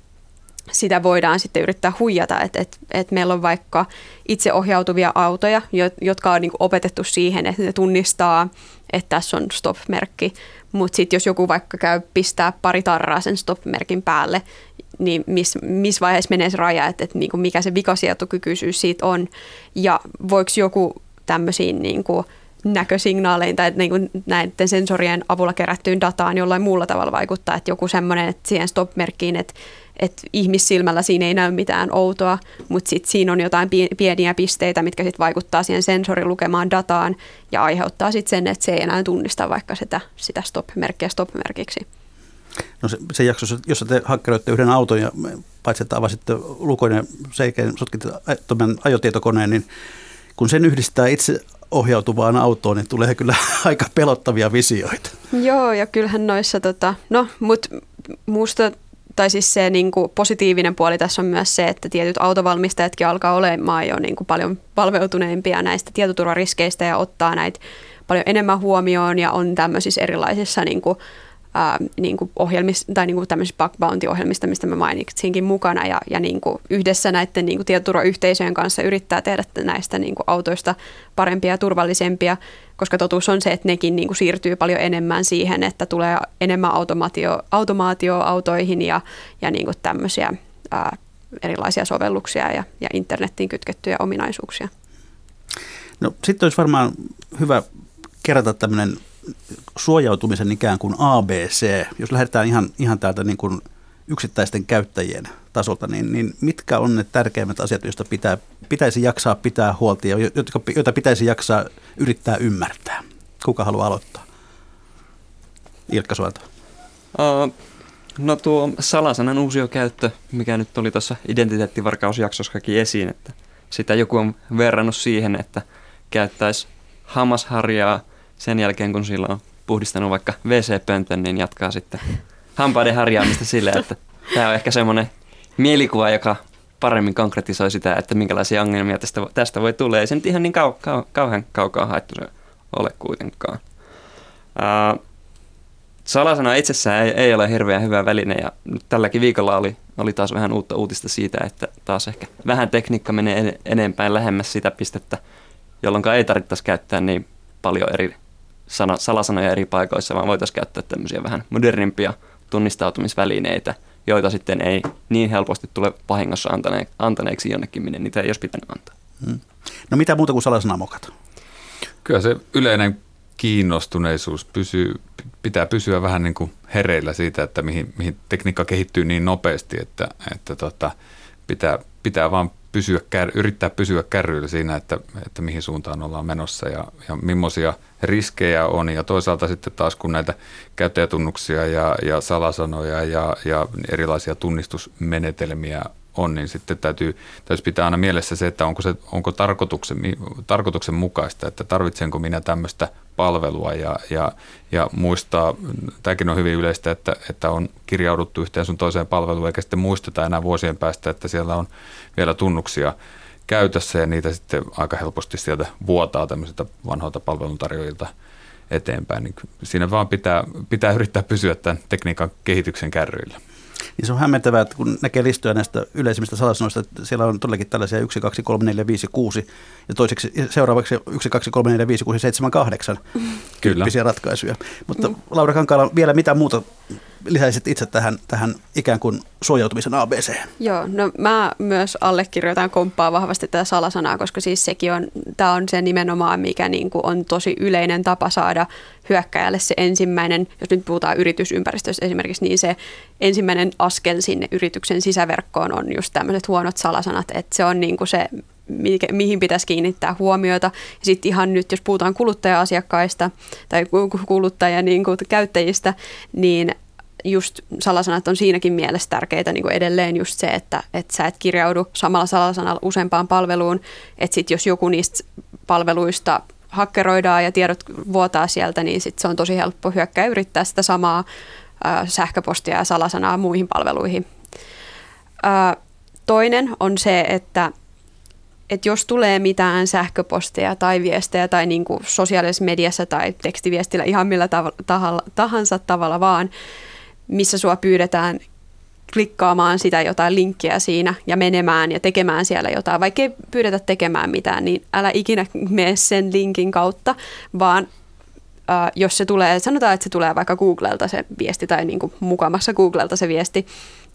sitä voidaan sitten yrittää huijata, että et, et meillä on vaikka itseohjautuvia autoja, jotka on niin opetettu siihen, että ne tunnistaa, että tässä on stop-merkki, mutta sitten jos joku vaikka käy pistää pari tarraa sen stop-merkin päälle, niin missä mis vaiheessa menee se raja, että, että niin kuin mikä se vikasietokykyisyys siitä on, ja voiko joku tämmöisiin niin kuin näkösignaalein tai niin kuin näiden sensorien avulla kerättyyn dataan jollain muulla tavalla vaikuttaa, että joku semmoinen, että siihen stop-merkkiin, että että ihmissilmällä siinä ei näy mitään outoa, mutta sitten siinä on jotain pieniä pisteitä, mitkä sitten vaikuttaa siihen sensorin lukemaan dataan ja aiheuttaa sitten sen, että se ei enää tunnista vaikka sitä, sitä stop-merkkiä stop-merkiksi. No se, se jakso, jossa te hakkeroitte yhden auton ja paitsi että avasitte lukon ja seikeen sotkitte ajotietokoneen, niin kun sen yhdistää itse ohjautuvaan autoon, niin tulee kyllä [LAUGHS] aika pelottavia visioita. Joo, ja kyllähän noissa, tota, no, mutta muusta tai siis se niin kuin positiivinen puoli tässä on myös se, että tietyt autovalmistajatkin alkaa olemaan jo niin kuin paljon valveutuneempia näistä tietoturvariskeistä ja ottaa näitä paljon enemmän huomioon ja on tämmöisissä erilaisissa niin kuin ää, niin kuin ohjelmista, tai niin kuin tämmöisistä bug bounty-ohjelmista, mistä mä mainitsinkin mukana, ja, ja niin kuin yhdessä näiden niin kuin tietoturvayhteisöjen kanssa yrittää tehdä näistä niin kuin autoista parempia ja turvallisempia, koska totuus on se, että nekin niin kuin siirtyy paljon enemmän siihen, että tulee enemmän automaatio, automaatio autoihin ja, ja niin kuin tämmöisiä ää, erilaisia sovelluksia ja, ja internettiin kytkettyjä ominaisuuksia. No sitten olisi varmaan hyvä kerätä tämmöinen suojautumisen ikään kuin ABC, jos lähdetään ihan, ihan täältä niin kuin yksittäisten käyttäjien tasolta, niin, niin mitkä on ne tärkeimmät asiat, joista pitää, pitäisi jaksaa pitää huolta ja jotka, joita pitäisi jaksaa yrittää ymmärtää? Kuka haluaa aloittaa? Ilkka Suolta. Uh, no tuo salasanan uusiokäyttö, mikä nyt oli tuossa identiteettivarkausjaksossakin esiin, että sitä joku on verrannut siihen, että käyttäisi hammasharjaa – sen jälkeen, kun sillä on puhdistanut vaikka WC-pöntön, niin jatkaa sitten hampaiden harjaamista silleen, että tämä on ehkä semmoinen mielikuva, joka paremmin konkretisoi sitä, että minkälaisia ongelmia tästä, tästä voi tulla. Ei se nyt ihan niin kau, kau, kauhean kaukaa haettu se ole kuitenkaan. Ää, salasana itsessään ei, ei ole hirveän hyvä väline ja nyt tälläkin viikolla oli, oli taas vähän uutta uutista siitä, että taas ehkä vähän tekniikka menee en, enempään lähemmäs sitä pistettä, jolloin ei tarvittaisi käyttää niin paljon eri sana, salasanoja eri paikoissa, vaan voitaisiin käyttää tämmöisiä vähän modernimpia tunnistautumisvälineitä, joita sitten ei niin helposti tule vahingossa antane, antaneeksi jonnekin, minne niitä ei olisi pitänyt antaa. Hmm. No mitä muuta kuin salasana mokata? Kyllä se yleinen kiinnostuneisuus pysyy, pitää pysyä vähän niin kuin hereillä siitä, että mihin, mihin tekniikka kehittyy niin nopeasti, että, että tota, pitää, pitää vaan pysyä, yrittää pysyä kärryillä siinä, että, että mihin suuntaan ollaan menossa ja, ja millaisia riskejä on. Ja toisaalta sitten taas kun näitä käyttäjätunnuksia ja, ja salasanoja ja, ja erilaisia tunnistusmenetelmiä on, niin sitten täytyy, täytyy pitää aina mielessä se, että onko se onko tarkoituksen, mukaista, että tarvitsenko minä tämmöistä palvelua ja, ja, ja muistaa, tämäkin on hyvin yleistä, että, että on kirjauduttu yhteen sun toiseen palveluun eikä sitten muisteta enää vuosien päästä, että siellä on vielä tunnuksia käytössä ja niitä sitten aika helposti sieltä vuotaa tämmöisiltä vanhoilta palveluntarjoajilta eteenpäin. Niin siinä vaan pitää, pitää yrittää pysyä tämän tekniikan kehityksen kärryillä. Niin se on hämmentävää, että kun näkee listoja näistä yleisimmistä salasanoista, että siellä on todellakin tällaisia 1, 2, 3, 4, 5, 6 ja toiseksi seuraavaksi 1, 2, 3, 4, 5, 6, 7, 8 Kyllä. ratkaisuja. Mutta mm. Laura Kankaala, vielä mitä muuta lisäisit itse tähän, tähän ikään kuin suojautumisen ABC? Joo, no mä myös allekirjoitan komppaa vahvasti tätä salasanaa, koska siis sekin on, tämä on se nimenomaan, mikä niin kuin on tosi yleinen tapa saada hyökkäjälle se ensimmäinen, jos nyt puhutaan yritysympäristössä esimerkiksi, niin se ensimmäinen askel sinne yrityksen sisäverkkoon on just tämmöiset huonot salasanat, että se on niin kuin se mihin pitäisi kiinnittää huomiota. Ja sitten ihan nyt, jos puhutaan kuluttaja-asiakkaista tai kuluttaja niin kuin käyttäjistä, niin just salasanat on siinäkin mielessä tärkeitä niin kuin edelleen just se, että, että sä et kirjaudu samalla salasanalla useampaan palveluun, että sitten jos joku niistä palveluista hakkeroidaan ja tiedot vuotaa sieltä, niin sit se on tosi helppo hyökkää yrittää sitä samaa ä, sähköpostia ja salasanaa muihin palveluihin. Ä, toinen on se, että että jos tulee mitään sähköposteja tai viestejä tai niin kuin sosiaalisessa mediassa tai tekstiviestillä ihan millä tav- tahansa tavalla vaan, missä sua pyydetään klikkaamaan sitä jotain linkkiä siinä ja menemään ja tekemään siellä jotain. Vaikka ei pyydetä tekemään mitään, niin älä ikinä [LAUGHS] mene sen linkin kautta, vaan äh, jos se tulee, sanotaan, että se tulee vaikka Googlelta se viesti tai niin kuin mukamassa Googlelta se viesti,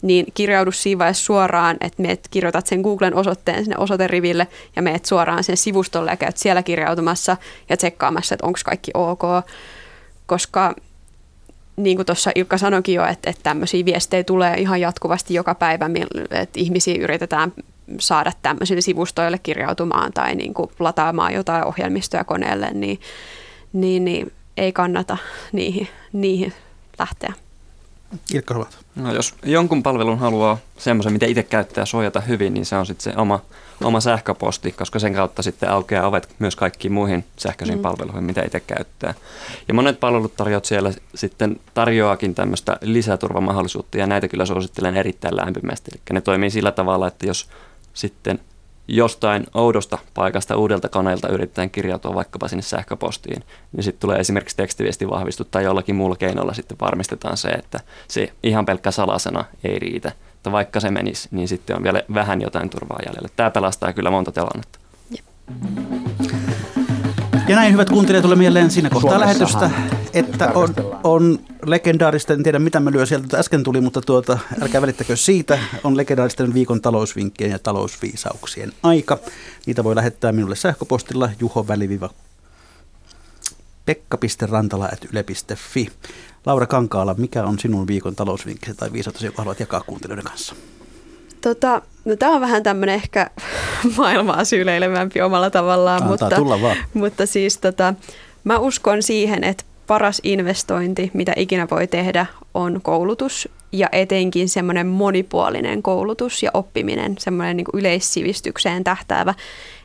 niin kirjaudu siinä vaiheessa suoraan, että meet kirjoitat sen Googlen osoitteen sinne osoiteriville ja meet suoraan sen sivustolle ja käyt siellä kirjautumassa ja tsekkaamassa, että onko kaikki ok, koska niin kuin tuossa Ilkka sanoikin jo, että, että tämmöisiä viestejä tulee ihan jatkuvasti joka päivä, että ihmisiä yritetään saada tämmöisille sivustoille kirjautumaan tai niin kuin lataamaan jotain ohjelmistoja koneelle, niin, niin, niin ei kannata niihin, niihin lähteä. Ilkka Rovat. No jos jonkun palvelun haluaa semmoisen, mitä itse käyttää suojata hyvin, niin se on sitten se oma, oma sähköposti, koska sen kautta sitten aukeaa ovet myös kaikkiin muihin sähköisiin mm. palveluihin, mitä itse käyttää. Ja monet palvelut tarjoavat siellä sitten tarjoakin tämmöistä lisäturvamahdollisuutta, ja näitä kyllä suosittelen erittäin lämpimästi. Eli ne toimii sillä tavalla, että jos sitten jostain oudosta paikasta uudelta koneelta yritetään kirjautua vaikkapa sinne sähköpostiin, niin sitten tulee esimerkiksi tekstiviesti vahvistu tai jollakin muulla keinolla sitten varmistetaan se, että se ihan pelkkä salasana ei riitä. Että vaikka se menisi, niin sitten on vielä vähän jotain turvaa jäljellä. Tämä pelastaa kyllä monta tilannetta. Ja näin hyvät kuuntelijat, tulee mieleen siinä kohtaa lähetystä, että on, on legendaarista, en tiedä mitä mä lyö sieltä äsken tuli, mutta tuota, älkää välittäkö siitä, on legendaaristen viikon talousvinkkien ja talousviisauksien aika. Niitä voi lähettää minulle sähköpostilla juho-väliviva pekka.rantala.yle.fi. Laura Kankaala, mikä on sinun viikon talousvinkki tai viisautasi, joka haluat jakaa kuuntelijoiden kanssa? Tota, no tämä on vähän tämmöinen ehkä [LAUGHS] maailmaa syleilevämpi omalla tavallaan, Antaa mutta, vaan. mutta siis tota, mä uskon siihen, että paras investointi, mitä ikinä voi tehdä, on koulutus ja etenkin semmoinen monipuolinen koulutus ja oppiminen, semmoinen niin yleissivistykseen tähtäävä.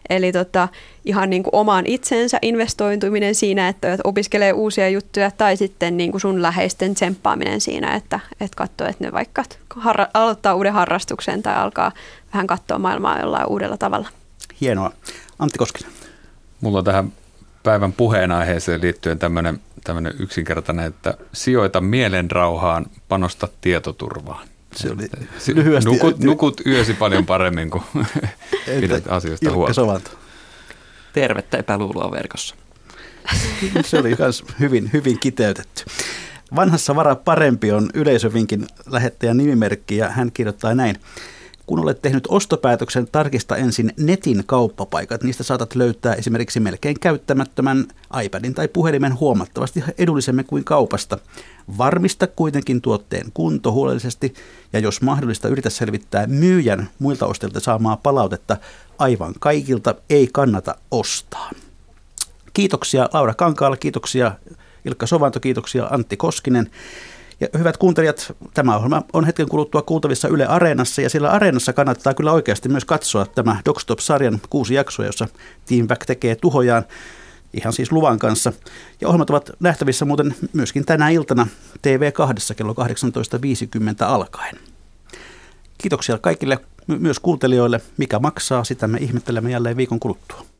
Eli tota, ihan niin kuin omaan itsensä investointuminen siinä, että opiskelee uusia juttuja tai sitten niin kuin sun läheisten tsemppaaminen siinä, että, että katsoo, että ne vaikka harra, aloittaa uuden harrastuksen tai alkaa vähän katsoa maailmaa jollain uudella tavalla. Hienoa. Antti Koskinen. Mulla on tähän päivän puheenaiheeseen liittyen tämmöinen, tämmöinen yksinkertainen, että sijoita mielenrauhaan, panosta tietoturvaan. Se oli lyhyesti. Nukut, [LAUGHS] nukut yösi paljon paremmin, kuin pidät asioista huolta. Tervettä epäluuloa verkossa. [LAUGHS] Se oli myös hyvin, hyvin kiteytetty. Vanhassa vara parempi on yleisövinkin lähettäjän nimimerkki ja hän kirjoittaa näin. Kun olet tehnyt ostopäätöksen, tarkista ensin netin kauppapaikat. Niistä saatat löytää esimerkiksi melkein käyttämättömän iPadin tai puhelimen huomattavasti edullisemmin kuin kaupasta. Varmista kuitenkin tuotteen kunto huolellisesti ja jos mahdollista yritä selvittää myyjän muilta ostajilta saamaa palautetta. Aivan kaikilta ei kannata ostaa. Kiitoksia Laura Kankaalla, kiitoksia Ilkka Sovanto, kiitoksia Antti Koskinen. Ja hyvät kuuntelijat, tämä ohjelma on hetken kuluttua kuultavissa Yle Areenassa ja siellä Areenassa kannattaa kyllä oikeasti myös katsoa tämä Docstop-sarjan kuusi jaksoa, jossa Team Back tekee tuhojaan ihan siis luvan kanssa. Ja ohjelmat ovat nähtävissä muuten myöskin tänä iltana TV2 kello 18.50 alkaen. Kiitoksia kaikille, myös kuuntelijoille. Mikä maksaa, sitä me ihmettelemme jälleen viikon kuluttua.